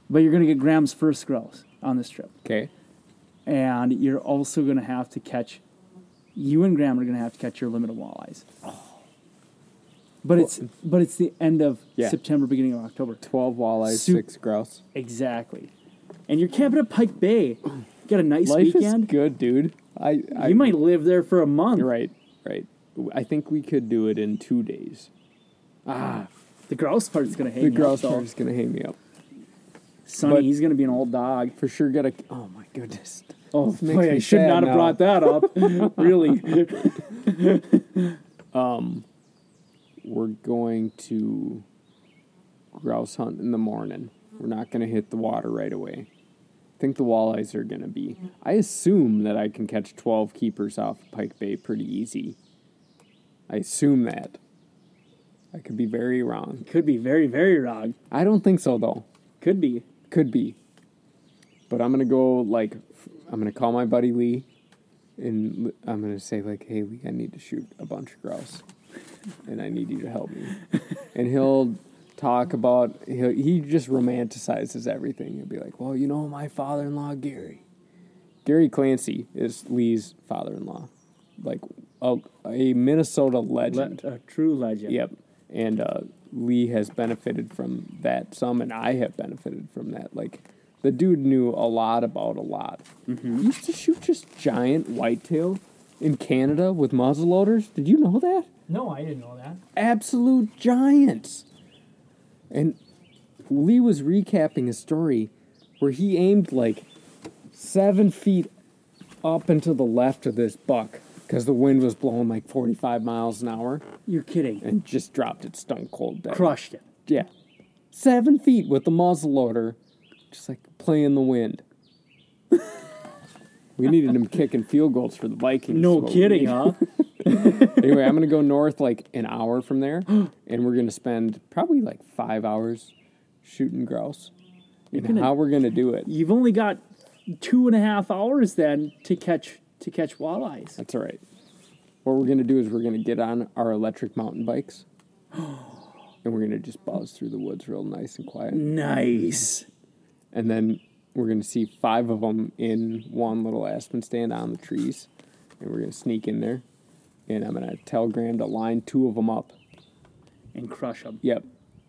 But you're going to get Graham's first grouse on this trip. okay. and you're also going to have to catch. You and Graham are going to have to catch your limit of walleyes. Oh. But it's but it's the end of Yeah. September, beginning of October. Twelve walleyes, Sup- six grouse. Exactly, and you're camping at Pike Bay. Got a nice Life weekend. is good, dude. I, I You might live there for a month. You're right, right. I think we could do it in two days. Ah, the grouse part's going to hang The me grouse up, though. part is gonna hang me up. Sonny, but- he's to be an old dog. For sure, gotta. Oh my goodness. Oh, This makes boy, I me should sad not have now. brought that up. really. Um We're going to grouse hunt in the morning. We're not gonna hit the water right away. Think the walleyes are gonna be. I assume that I can catch twelve keepers off Pike Bay pretty easy. I assume that. I could be very wrong. Could be very, very wrong. I don't think so though. Could be. Could be. But I'm gonna go like f- I'm gonna call my buddy Lee, and I'm gonna say like, "Hey Lee, I need to shoot a bunch of grouse, and I need you to help me." and he'll talk about he'll, he just romanticizes everything. He'll be like, "Well, you know, my father-in-law Gary, Gary Clancy is Lee's father-in-law, like a, a Minnesota legend." Le- a true legend. Yep. And uh, Lee has benefited from that some, and I have benefited from that. Like, the dude knew a lot about a lot. Mm-hmm. He used to shoot just giant whitetail in Canada with muzzleloaders. Did you know that? No, I didn't know that. Absolute giants. And Lee was recapping a story where he aimed like seven feet up and to the left of this buck because the wind was blowing like 45 miles an hour You're kidding. and just dropped it stone cold dead. Crushed it. Yeah. Seven feet with the muzzle loader, just like playing the wind. we needed him kicking field goals for the Vikings. No is what we kidding, huh? Anyway, I'm gonna go north like an hour from there, and we're gonna spend probably like five hours shooting grouse. And gonna- how we're gonna do it? You've only got two and a half hours then to catch to catch walleyes. That's all right. What we're gonna do is we're gonna get on our electric mountain bikes, and we're gonna just buzz through the woods real nice and quiet. Nice. and then we're gonna see five of them in one little aspen stand on the trees, and we're gonna sneak in there, and I'm gonna tell Graham to line two of them up. And crush them. Yep.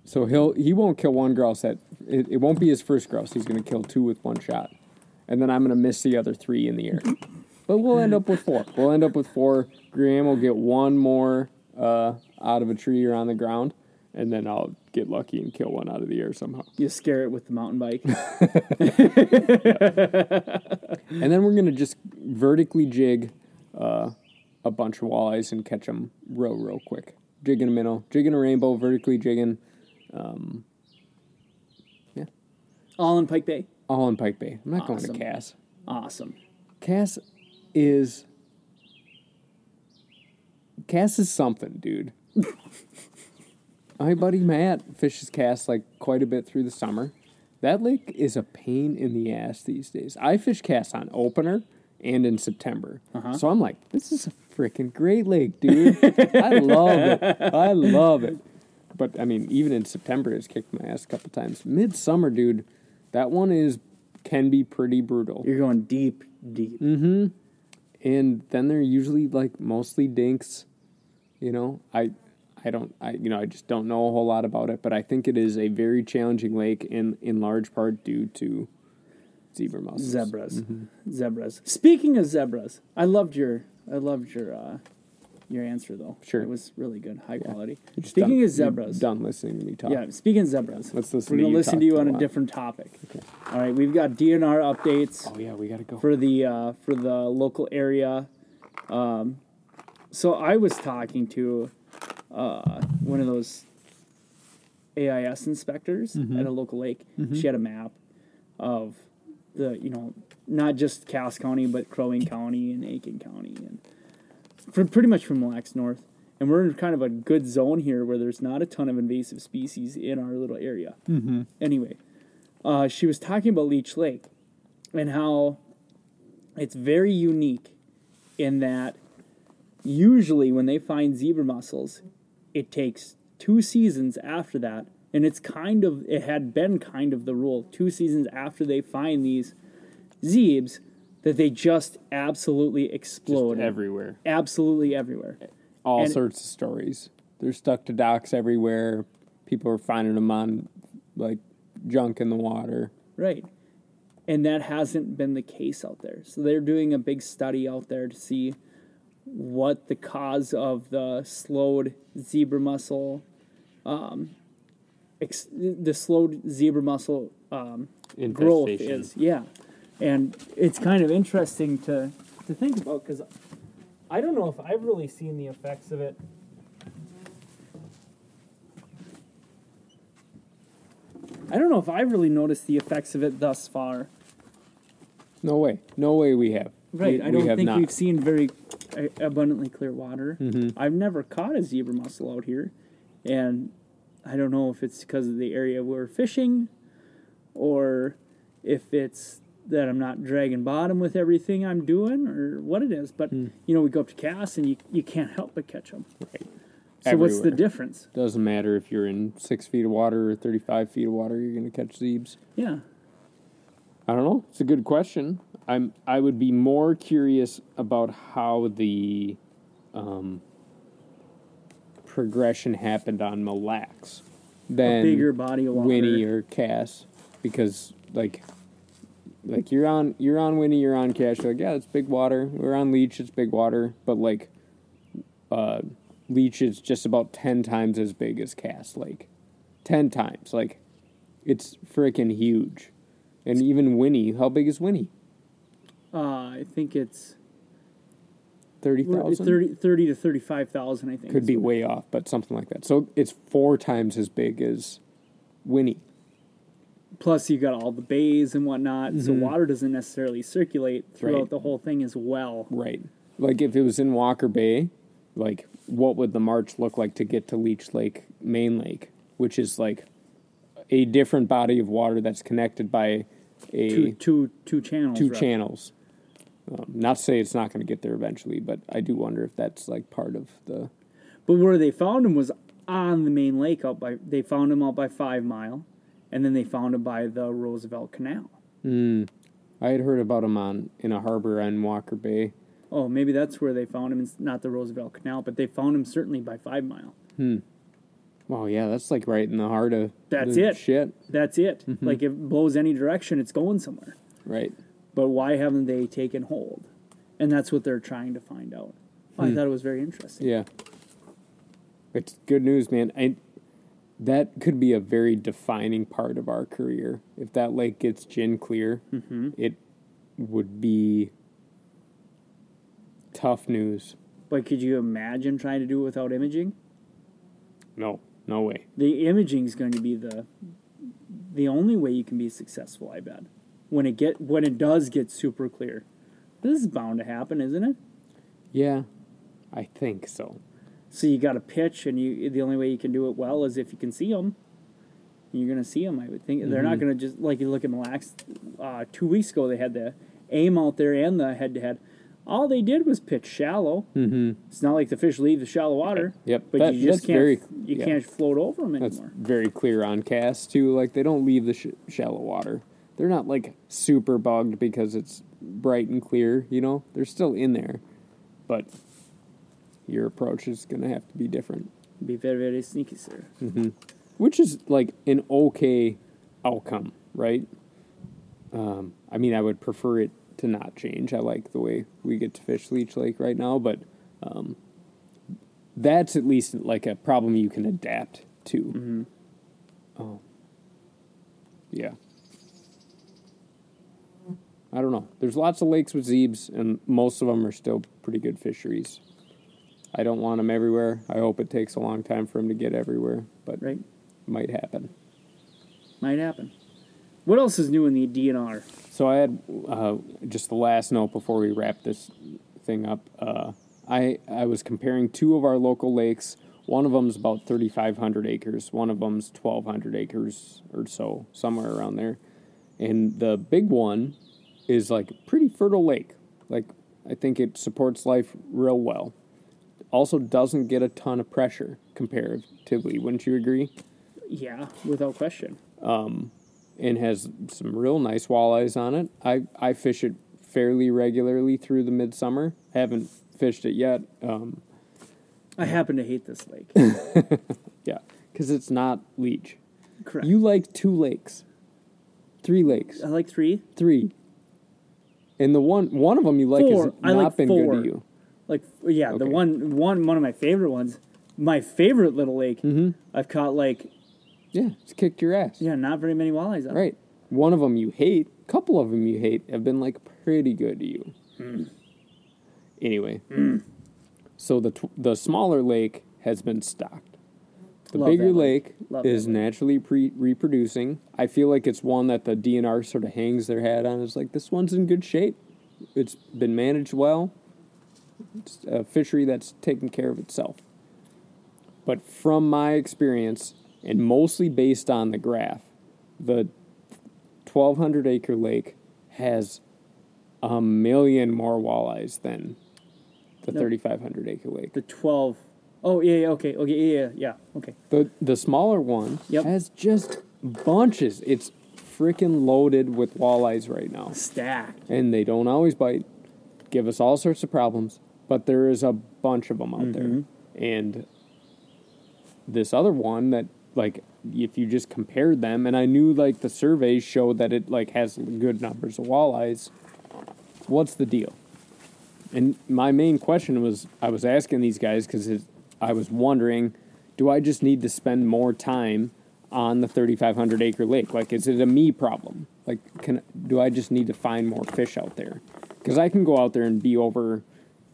So he'll he won't kill one grouse at it, it won't be his first grouse. He's gonna kill two with one shot, and then I'm gonna miss the other three in the air. But we'll end up with four. We'll end up with four. Graham will get one more uh, out of a tree or on the ground, and then I'll get lucky and kill one out of the air somehow. You scare it with the mountain bike. And then we're gonna just vertically jig uh, a bunch of walleyes and catch them real, real quick. Jigging a minnow, jigging a rainbow, vertically jigging, Yeah, All in Pike Bay. all in Pike Bay. I'm not going to Cass. Awesome. Cass is Cass is something, dude. My buddy Matt fishes Cass like quite a bit through the summer. That lake is a pain in the ass these days. I fish Cass on opener and in September. Uh-huh. So I'm like, this is a freaking great lake, dude. I love it. I love it. But I mean, even in September, it's kicked my ass a couple times. Midsummer, dude, that one is can be pretty brutal. You're going deep, deep. Mm-hmm. and then they're usually like mostly dinks. You know, I, I don't, I you know, I just don't know a whole lot about it, but I think it is a very challenging lake in in large part due to zebra mussels. Zebras. Zebras. Speaking of zebras, I loved your I loved your uh your answer though. Sure. It was really good, high quality. You're Speaking done- of zebras. done listening to me talk. Yeah, speaking of zebras. Let's listen We're to gonna you listen to you for a on a different topic. Okay. All right, we've got DNR updates. Oh yeah, we gotta go. for the uh, for the local area. Um, so I was talking to uh, one of those AIS inspectors Mm-hmm. at a local lake. She had a map of the you know not just Cass County but Crow Wing County and Aitkin County and for pretty much from Lacs north. And we're in kind of a good zone here where there's not a ton of invasive species in our little area. Mm-hmm. Anyway, uh, she was talking about Leech Lake and how it's very unique in that usually when they find zebra mussels, it takes two seasons after that, and it's kind of it had been kind of the rule. Two seasons after they find these zebes, that they just absolutely Just explode everywhere. absolutely everywhere. All And- sorts of stories. They're stuck to docks everywhere. People are finding them on like junk in the water. Right. And that hasn't been the case out there. So they're doing a big study out there to see what the cause of the slowed zebra mussel, um, ex- the slowed zebra mussel um, growth Infestation. is. Yeah. And it's kind of interesting to, to think about because I don't know if I've really seen the effects of it. I don't know if I've really noticed the effects of it thus far. No way. No way we have. Right. We- I don't have think not. we've seen very abundantly clear water. Mm-hmm. I've never caught a zebra mussel out here, and I don't know if it's because of the area we're fishing, or if it's that I'm not dragging bottom with everything I'm doing, or what it is. But Hmm. you know, we go up to Cass, and you you can't help but catch them. Right. So what's the Everywhere. difference? Doesn't matter if you're in six feet of water or 35 feet of water, you're going to catch zebes. Yeah. I don't know. It's a good question. I'm. I would be more curious about how the um, progression happened on Mille Lacs than a bigger body of water. Winnie or Cass, because like, like you're on you're on Winnie, you're on Cass. You're like, yeah, it's big water. We're on Leech, it's big water. But like, uh, Leech is just about ten times as big as Cass Lake, ten times. Like, it's freaking huge. And even Winnie, how big is Winnie? uh, I think it's Thirty 30, 30 to thirty-five thousand. I think Could be way off, but something like that. So it's four times as big as Winnie. Plus you got all the bays and whatnot so Mhm. water doesn't necessarily circulate throughout Right. the whole thing as well Right. Like if it was in Walker Bay, like what would the march look like to get to Leech Lake, Main Lake, which is like a different body of water that's connected by a two two two channels two right? channels. Um, not to say it's not going to get there eventually, but I do wonder if that's like part of the. but where they found him was on the main lake out by they found him out by five mile and then they found him by the roosevelt canal Hmm. I had heard about him on in a harbor on Walker Bay. oh maybe that's where they found him it's not the roosevelt canal but they found him certainly by five mile Hmm. Wow, yeah, that's like right in the heart of That's the it. Shit, that's it Mm-hmm. like if it blows any direction it's going somewhere right? but why haven't they taken hold and that's what they're trying to find out i thought it was very interesting Yeah. It's good news, man. I, that could be a very defining part of our career. If that lake gets gin clear, mm-hmm. it would be tough news. But could you imagine trying to do it without imaging? No, no way. The imaging is going to be the the only way you can be successful. I bet when it get when it does get super clear. This is bound to happen, isn't it? Yeah, I think so. So you got to pitch, and you the only way you can do it well is if you can see them. You're going to see them. I would think they're not going to just like you look at Mille Lacs. Uh, two weeks ago, they had the aim out there and the head to head. All they did was pitch shallow. Mm-hmm. It's not like the fish leave the shallow water. Yep, But that- you just can't. very- you yeah. can't float over them anymore. That's very clear on Cass too. Like they don't leave the sh- shallow water. They're not like super bugged because it's bright and clear. You know, they're still in there, but your approach is gonna have to be different. Be very very sneaky, sir. which is like an okay outcome, right? Um, I mean, I would prefer it to not change. I like the way we get to fish Leech Lake right now, but um, that's at least like a problem you can adapt to. Oh, yeah. I don't know. There's lots of lakes with zebes, and most of them are still pretty good fisheries. I don't want them everywhere. I hope it takes a long time for them to get everywhere, but Right? might happen. Might happen. What else is new in the DNR? So I had uh, just the last note before we wrap this thing up. Uh, I I was comparing two of our local lakes. One of them's about thirty five hundred acres. One of them's twelve hundred acres or so, somewhere around there. And the big one is like a pretty fertile lake. Like I think it supports life real well. Also doesn't get a ton of pressure comparatively. Wouldn't you agree? Yeah, without question. and has some real nice walleyes on it. I, I fish it fairly regularly through the midsummer. Haven't fished it yet. Um, I happen to hate this lake. yeah, because it's not Leech. Correct. You like two lakes, three lakes, I like three. three, and the one one of them you like Four. has not like been four. good to you. Like yeah, the one one one of my favorite ones. My favorite little lake. Mm-hmm. I've caught like Yeah, it's kicked your ass. yeah, not very many walleyes. On. Right. One of them you hate. A couple of them you hate have been like pretty good to you. Hmm. Anyway, so the tw- the smaller lake has been stocked. The Love bigger lake. lake is naturally pre- reproducing. I feel like it's one that the DNR sort of hangs their hat on. It's like this one's in good shape. It's been managed well. It's a fishery that's taken care of itself. But from my experience, and mostly based on the graph, the 1,200 acre lake has a million more walleyes than the No. 3,500 acre lake. The twelve oh yeah, yeah okay okay yeah yeah yeah okay. The the smaller one Yep. has just bunches. It's freaking loaded with walleyes right now, Stacked. and they don't always bite. Give us all sorts of problems, but there is a bunch of them out there, mm-hmm. and this other one that like if you just compared them, and I knew like the surveys showed that it like has good numbers of walleyes. What's the deal? And my main question was I was asking these guys because I was wondering, do I just need to spend more time on the 3,500 acre lake? Like, is it a me problem? Like, can do I just need to find more fish out there? Because I can go out there and be over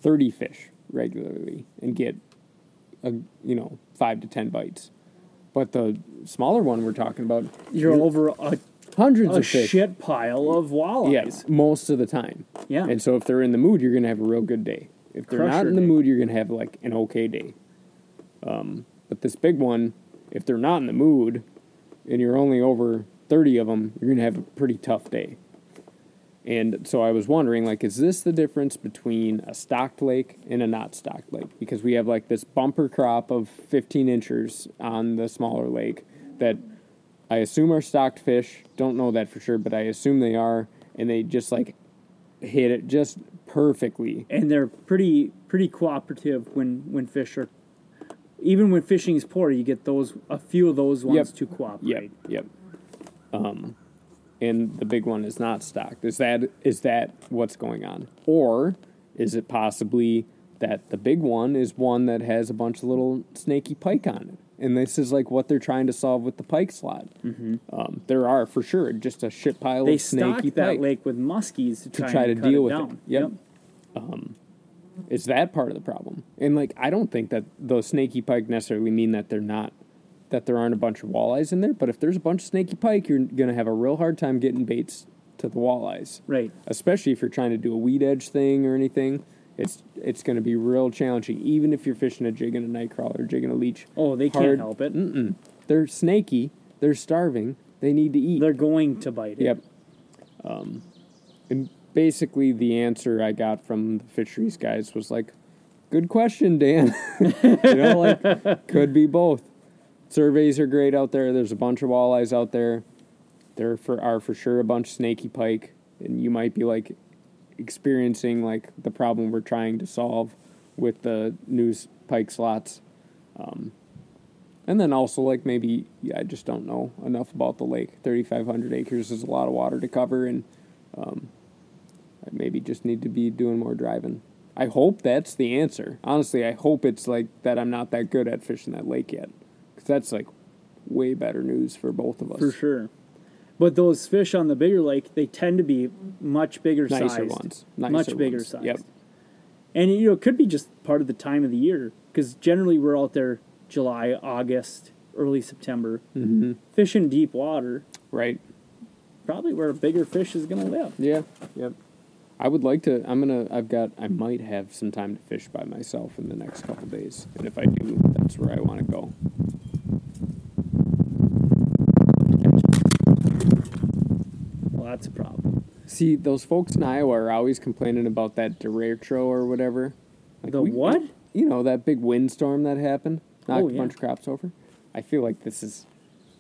30 fish regularly and get, a, you know, five to 10 bites. But the smaller one we're talking about, You're over a, hundreds a of fish. shit pile of walleyes. Yeah, most of the time. Yeah. And so if they're in the mood, you're gonna have a real good day. If they're not in the day. mood, you're gonna have like an okay day. Um, but this big one, if they're not in the mood, and you're only over thirty of them, you're gonna have a pretty tough day. And so I was wondering, like, is this the difference between a stocked lake and a not stocked lake? Because we have like this bumper crop of 15 inchers on the smaller lake that I assume are stocked fish. Don't know that for sure, but I assume they are, and they just like hit it just perfectly. and they're pretty pretty cooperative when when fish are even when fishing is poor you get those a few of those ones Yep. to cooperate Yep, yep. Um, and the big one is not stocked. Is that is that what's going on, or is it possibly that the big one is one that has a bunch of little snaky pike on it? And this is like what they're trying to solve with the pike slot. Mm-hmm. Um, there are for sure just a shit pile they of snaky that pike. lake with muskies to try, try and to deal it with it. down. Yep. Is that part of the problem? And like, I don't think that those snaky pike necessarily mean that they're not, that there aren't a bunch of walleyes in there. But if there's a bunch of snaky pike, you're gonna have a real hard time getting baits to the walleyes. right Especially if you're trying to do a weed edge thing or anything. It's it's gonna be real challenging, even if you're fishing a jig and a night crawler, jig and a leech. oh they Hard- can't help it Mm-mm. They're snaky. They're starving. They need to eat. they're going to bite it Yep. Um, and basically, the answer I got from the fisheries guys was like, "Good question, Dan. you know, like could be both. Surveys are great out there. There's a bunch of walleyes out there. There for are for sure a bunch of snaky pike, and you might be like experiencing like the problem we're trying to solve with the new pike slots. Um, and then also like maybe yeah, I just don't know enough about the lake. Thirty five hundred acres is a lot of water to cover, and um, I maybe just need to be doing more driving. I hope that's the answer. Honestly, I hope it's like that. I'm not that good at fishing that lake yet, that's like way better news for both of us. for sure but those fish on the bigger lake they tend to be much bigger Nicer sized ones, much Nicer bigger ones. sized Yep. and you know it could be just part of the time of the year because generally we're out there july august early september Mm-hmm. fishing deep water Right. probably where a bigger fish is going to live Yeah. Yep. I would like to. I'm gonna. I've got. I might have some time to fish by myself in the next couple days, and if I do, that's where I want to go. That's a problem See, those folks in Iowa are always complaining about that derecho or whatever. Like The we- what? You know that big windstorm that happened, knocked Oh, a bunch of crops over. I feel like this is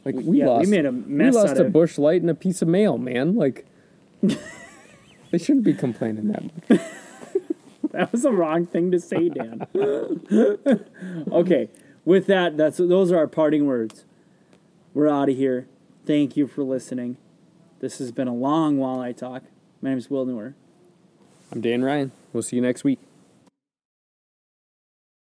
like We- we yeah, we lost. made a mess we lost a of- bush light and a piece of mail, man. Like They shouldn't be complaining that much. That was the wrong thing to say, Dan. okay, with that, that's those are our parting words. We're out of here. Thank you for listening. This has been a long I talk. My name is Will Newer. I'm Dan Ryan. We'll see you next week.